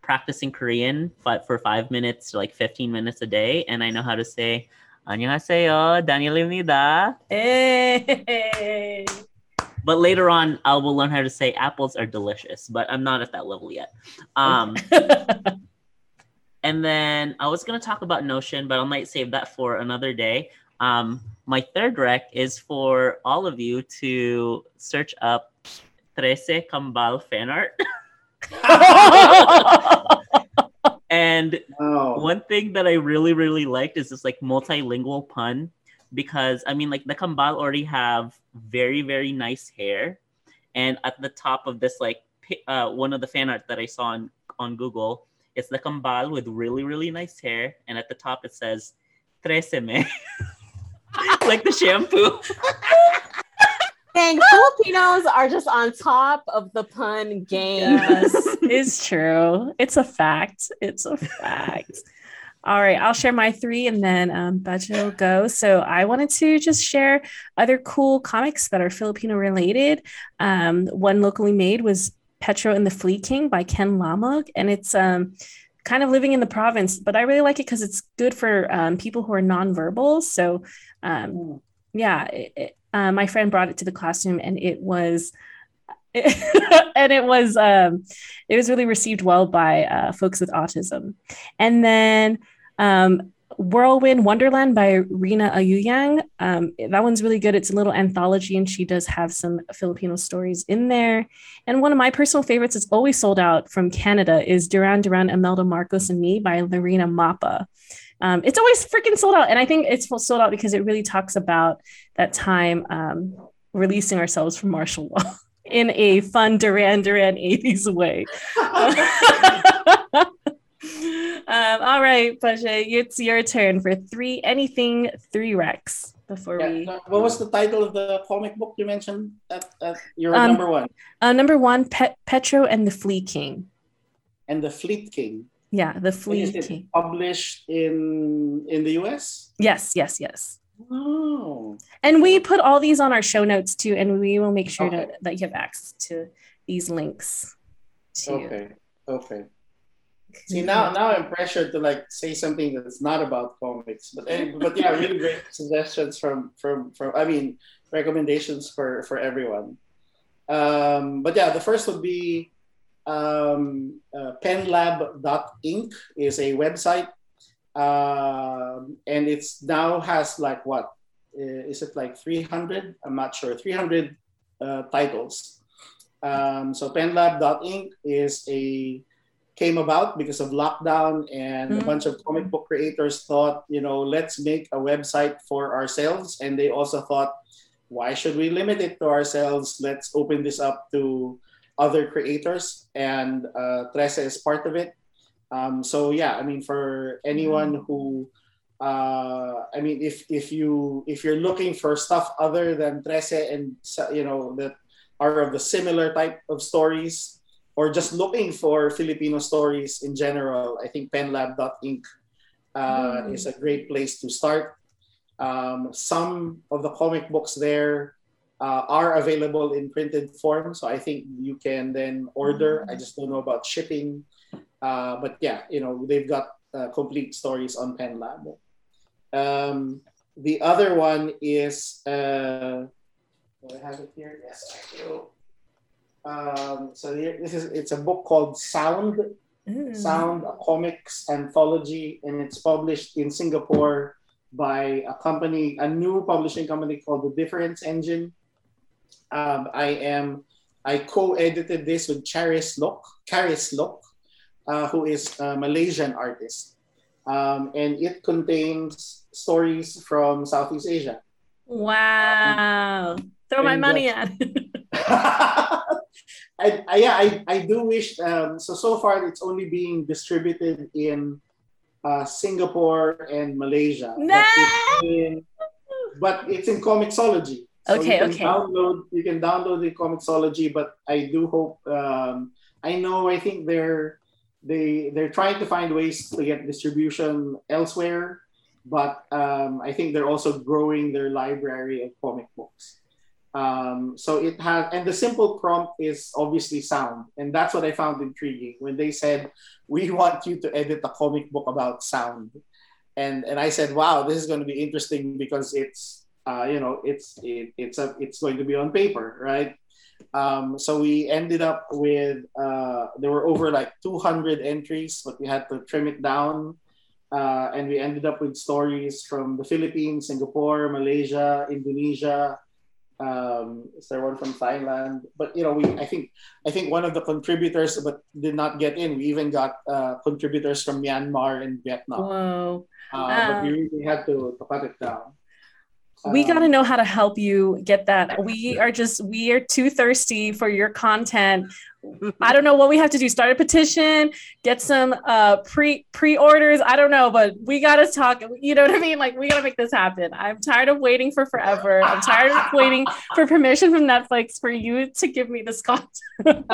practicing Korean for five minutes to like 15 minutes a day, and I know how to say 안녕하세요, Daniel입니다. Hey. But later on, I will learn how to say apples are delicious, but I'm not at that level yet. Um, [laughs] and then I was gonna talk about Notion, but I might save that for another day. Um, my third rec is for all of you to search up Trese Kambal fan art. [laughs] and oh. one thing that I really, really liked is this like multilingual pun because I mean, like the Kambal already have very, very nice hair. And at the top of this, like uh, one of the fan art that I saw on, on Google, it's the Kambal with really, really nice hair. And at the top, it says Treseme. [laughs] [laughs] like the shampoo. [laughs]
Dang, Filipinos are just on top of the pun game.
Yes, it's true. It's a fact. It's a fact. All right, I'll share my three and then um, Bajo will go. So I wanted to just share other cool comics that are Filipino related. Um, one locally made was Petro and the Flea King by Ken Lamog, and it's um, kind of living in the province, but I really like it because it's good for um, people who are nonverbal. So, um, yeah, it, it, uh, my friend brought it to the classroom, and it was. [laughs] and it was um, it was really received well by uh, folks with autism, and then um, Whirlwind Wonderland by Rina Ayuyang. Um, that one's really good. It's a little anthology, and she does have some Filipino stories in there. And one of my personal favorites that's always sold out from Canada is Duran Duran, Imelda Marcos, and Me by Lorina Mapa. um, it's always freaking sold out. And I think it's sold out because it really talks about that time um, releasing ourselves from martial law [laughs] in a fun Duran Duran 80s way. [laughs] [laughs] Um, all right, Pasha, it's your turn for three anything three Rex before
Yeah,
we.
uh, What was the title of the comic book you mentioned? At, at your
Um,
number one
Uh, number one, Pet- Petro and the Flea King.
and the Fleet King.
Yeah, the Flea
Is it
King.
published in in the US?
Yes, yes, yes.
Oh,
And we put all these on our show notes too, and we will make sure
Okay.
to, that you have access to these links. To
okay, okay. See now, now I'm pressured to like say something that's not about comics, but but yeah, really great [laughs] suggestions from from from. I mean, recommendations for for everyone. Um, but yeah, the first would be um, uh, penlab.inc is a website, um, and it's now has like what uh, it like 300? I'm not sure. 300 uh, titles. Um, so penlab.inc is a came about because of lockdown and a
Mm.
bunch of comic book creators thought, you know, let's make a website for ourselves. And they also thought, why should we limit it to ourselves? Let's open this up to other creators. And uh, Trese is part of it. Um, so yeah, I mean, for anyone who, uh, I mean, if if you if you're looking for stuff other than Trese and you know that are of the similar type of stories, or just looking for Filipino stories in general, I think penlab.inc uh,
Mm.
is a great place to start. Um, some of the comic books there uh, are available in printed form, so I think you can then order. I just don't know about shipping, uh, but yeah, you know they've got uh, complete stories on PenLab. Um, the other one is uh, do I have it here? Yes, I do. Um, so here, this is it's a book called Sound
Mm.
Sound a Comics Anthology, and it's published in Singapore by a company, a new publishing company called The Difference Engine. Um, I am, I co-edited this with Charis Loke, Charis Loke, uh, who is a Malaysian artist, um, and it contains stories from Southeast Asia.
Wow. Throw my
And,
money at it. [laughs] [laughs]
I, I, yeah, I, I do wish. Um, so so far, it's only being distributed in uh, Singapore and Malaysia.
No!
But it's in, but it's in Comixology. So
Okay,
you can
okay.
Download, you can download the Comixology, but I do hope. Um, I know. I think they're they they're trying to find ways to get distribution elsewhere, but um, I think they're also growing their library of comic books. Um, so it has, and the simple prompt is obviously sound, and that's what I found intriguing when they said, [laughs] "We want you to edit a comic book about sound," and and I said, "Wow, this is going to be interesting because it's, uh, you know, it's it, it's a it's going to be on paper, right?" Um, so we ended up with uh, there were over like 200 entries, but we had to trim it down. Uh, and we ended up with stories from the Philippines, Singapore, Malaysia, Indonesia, um, is there one from Thailand? But you know, we I think I think one of the contributors, but did not get in. We even got uh, contributors from Myanmar and Vietnam,
Whoa.
uh, but we really had to, to cut it down.
We
Um,
got to know how to help you get that. We are just, we are too thirsty for your content. I don't know what we have to do. Start a petition, get some uh pre pre orders. I don't know, but we got to talk. You know what I mean? Like we got to make this happen. I'm tired of waiting for forever. I'm tired of waiting for permission from Netflix for you to give me this content. [laughs]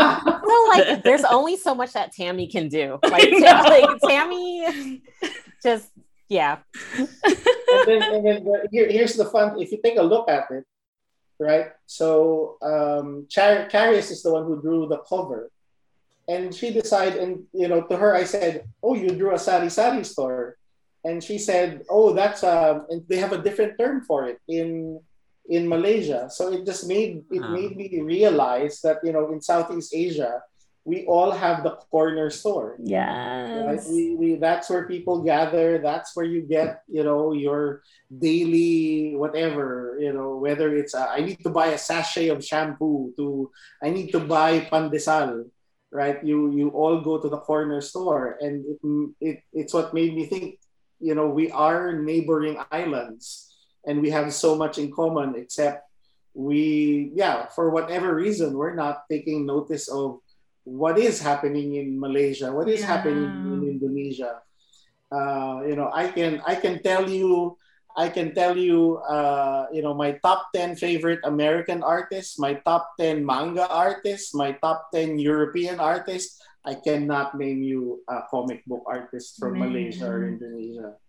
So like, there's only so much that Tammy can do. Like, [laughs]
I
like Tammy, just yeah.
and then, and then here, here's the fun. If you take a look at it, right? So um, Char- Charis is the one who drew the cover, and she decided, and you know, to her, I said, "Oh, you drew a sari sari store," and she said, "Oh, that's um, and they have a different term for it in in Malaysia." So it just made it
Ah.
made me realize that you know, in Southeast Asia, we all have the corner store. Right? We, we that's where people gather that's where you get you know your daily whatever you know whether it's uh, i need to buy a sachet of shampoo to i need to buy pandesal right? You you all go to the corner store and it, it it's what made me think you know we are neighboring islands and we have so much in common except we yeah for whatever reason we're not taking notice of what is happening in malaysia what is
Yeah.
happening in indonesia. Uh, you know i can i can tell you i can tell you uh, you know my top 10 favorite american artists my top 10 manga artists my top 10 european artists. I cannot name you a comic book artist from malaysia or indonesia.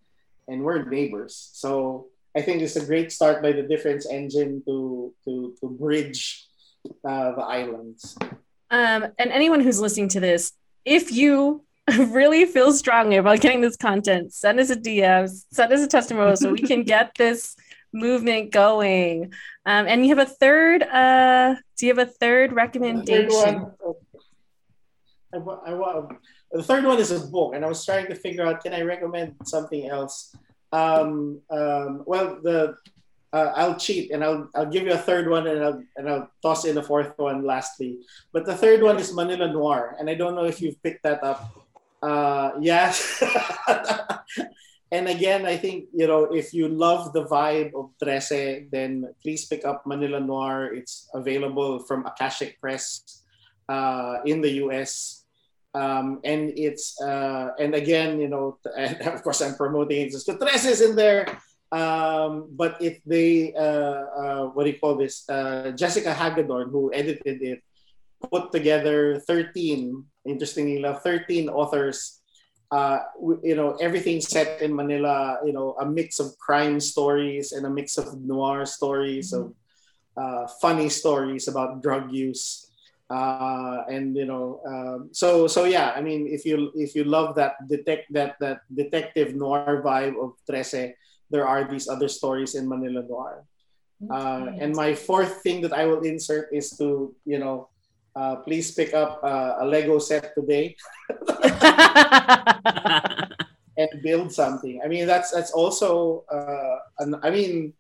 And we're neighbors. So i think it's a great start by the difference engine to to to bridge uh, the islands
Um, and anyone who's listening to this, if you [laughs] really feel strongly about getting this content, send us a DM, send us a testimonial so we can [laughs] get this movement going. Um, and you have a third. Uh, do you have a third
The third
recommendation?
one, I, I, the third one is a book, and I was trying to figure out can I recommend something else. Um, um, well, the uh, I'll cheat and I'll I'll give you a third one and I'll and I'll toss in a fourth one lastly. But the third one is Manila Noir, and I don't know if you've picked that up. Uh, [laughs] and again, I think you know if you love the vibe of Trese, then please pick up Manila Noir. It's available from Akashic Press uh, in the U.S. Um, and it's uh, and again, you know, [laughs] and of course, I'm promoting it. Just Trese is in there. Um, but if they, uh, uh, what do you call this? Uh, Jessica Hagedorn, who edited it, put together 13, interestingly enough, 13 authors. Uh, you know, everything set in Manila, you know, a mix of crime stories and a mix of noir stories, of uh, funny stories about drug use. Uh, and you know, um, so so yeah. I mean, if you if you love that detect that that detective noir vibe of Trese, there are these other stories in Manila Noir. Uh, and my fourth thing that I will insert is to, you know, uh, please pick up uh, a Lego set today [laughs] and build something. I mean, that's that's also, uh, an, I mean,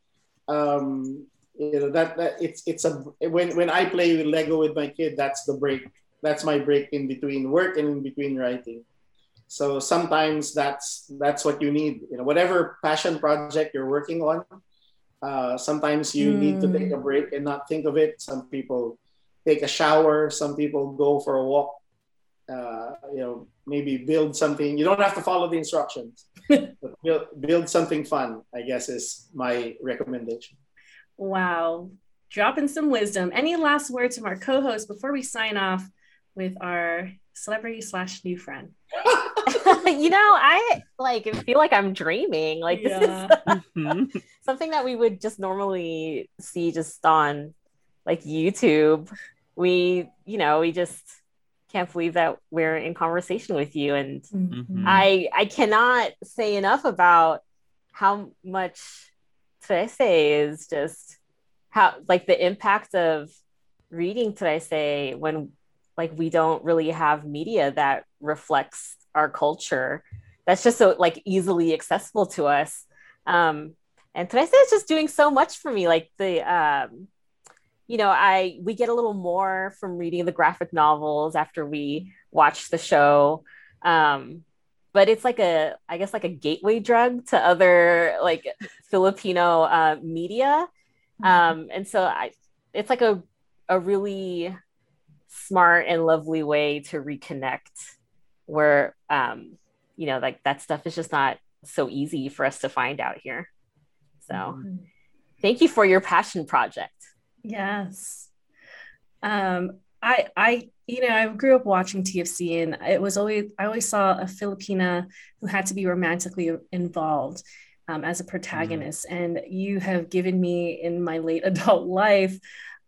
um, you know, that, that it's it's a when when I play with Lego with my kid, that's the break. That's my break in between work and in between writing. So sometimes that's that's what you need. You know, whatever passion project you're working on, uh, sometimes you need to
Mm.
take a break and not think of it. Some people take a shower. Some people go for a walk. Uh, you know, maybe build something. You don't have to follow the instructions, [laughs] but build, build something fun. I guess is my recommendation.
wow. Dropping some wisdom. Any last words from our co host before we sign off with our celebrity slash new friend? [laughs]
you know, I like feel like I'm dreaming. Like this
Yeah.
is [laughs]
Mhm.
something that we would just normally see just on like YouTube. We, you know, we just can't believe that we're in conversation with you and
Mhm.
I I cannot say enough about how much Trese is just how like the impact of reading Trese when like we don't really have media that reflects our culture. That's just so like easily accessible to us. Um and Trese is just doing so much for me. Like the um you know i we get a little more from reading the graphic novels after we watch the show. Um but it's like a i guess like a gateway drug to other like filipino uh, media. Um and so i it's like a a really smart and lovely way to reconnect where um you know like that stuff is just not so easy for us to find out here so thank you for your passion project
Yes. Um, I I you know, I grew up watching TFC and it was always I always saw a Filipina who had to be romantically involved um, as a protagonist. And you have given me in my late [laughs] adult life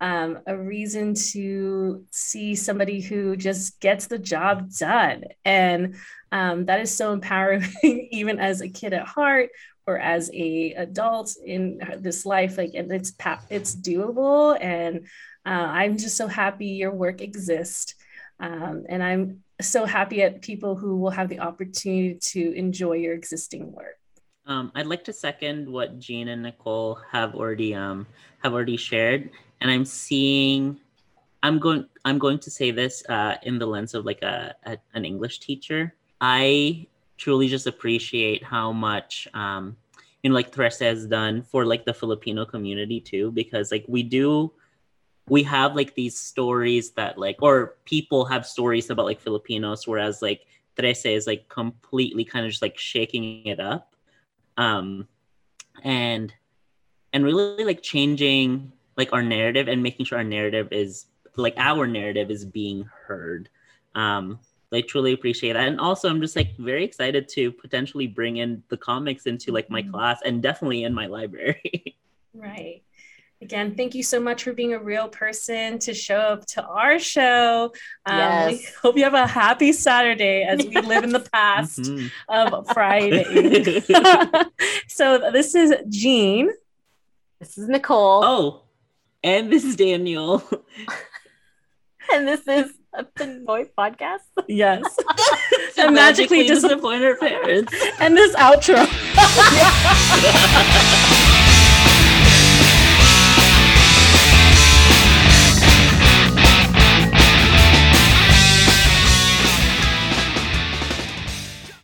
um, a reason to see somebody who just gets the job done. And um, that is so empowering, [laughs] even as a kid at heart or as a adult in this life. Like, and it's it's doable, and uh, I'm just so happy your work exists, um, and I'm so happy at people who will have the opportunity to enjoy your existing work.
Um, I'd like to second what Jean and Nicole have already um have already shared, and I'm seeing. I'm going. I'm going to say this uh, in the lens of like a, a an English teacher. I truly just appreciate how much um, you know like Trese has done for like the Filipino community too, because like we do we have like these stories that like or people have stories about like Filipinos, whereas like Trese is like completely kind of just like shaking it up. Um and and really like changing like our narrative and making sure our narrative is like our narrative is being heard. Um I truly appreciate that. And also I'm just like very excited to potentially bring in the comics into like my
Mhm.
class and definitely in my library. [laughs]
Right. Again, thank you so much for being a real person to show up to our show. Um, We
Yes.
hope you have a happy Saturday as we [laughs] live in the past
Mhm.
of Friday. [laughs] so this is Jean.
This is Nicole,
oh, and this is Daniel. [laughs]
and this is a Pinoy podcast.
Yes. [laughs] And magically
disappoint our parents. [laughs]
and this outro.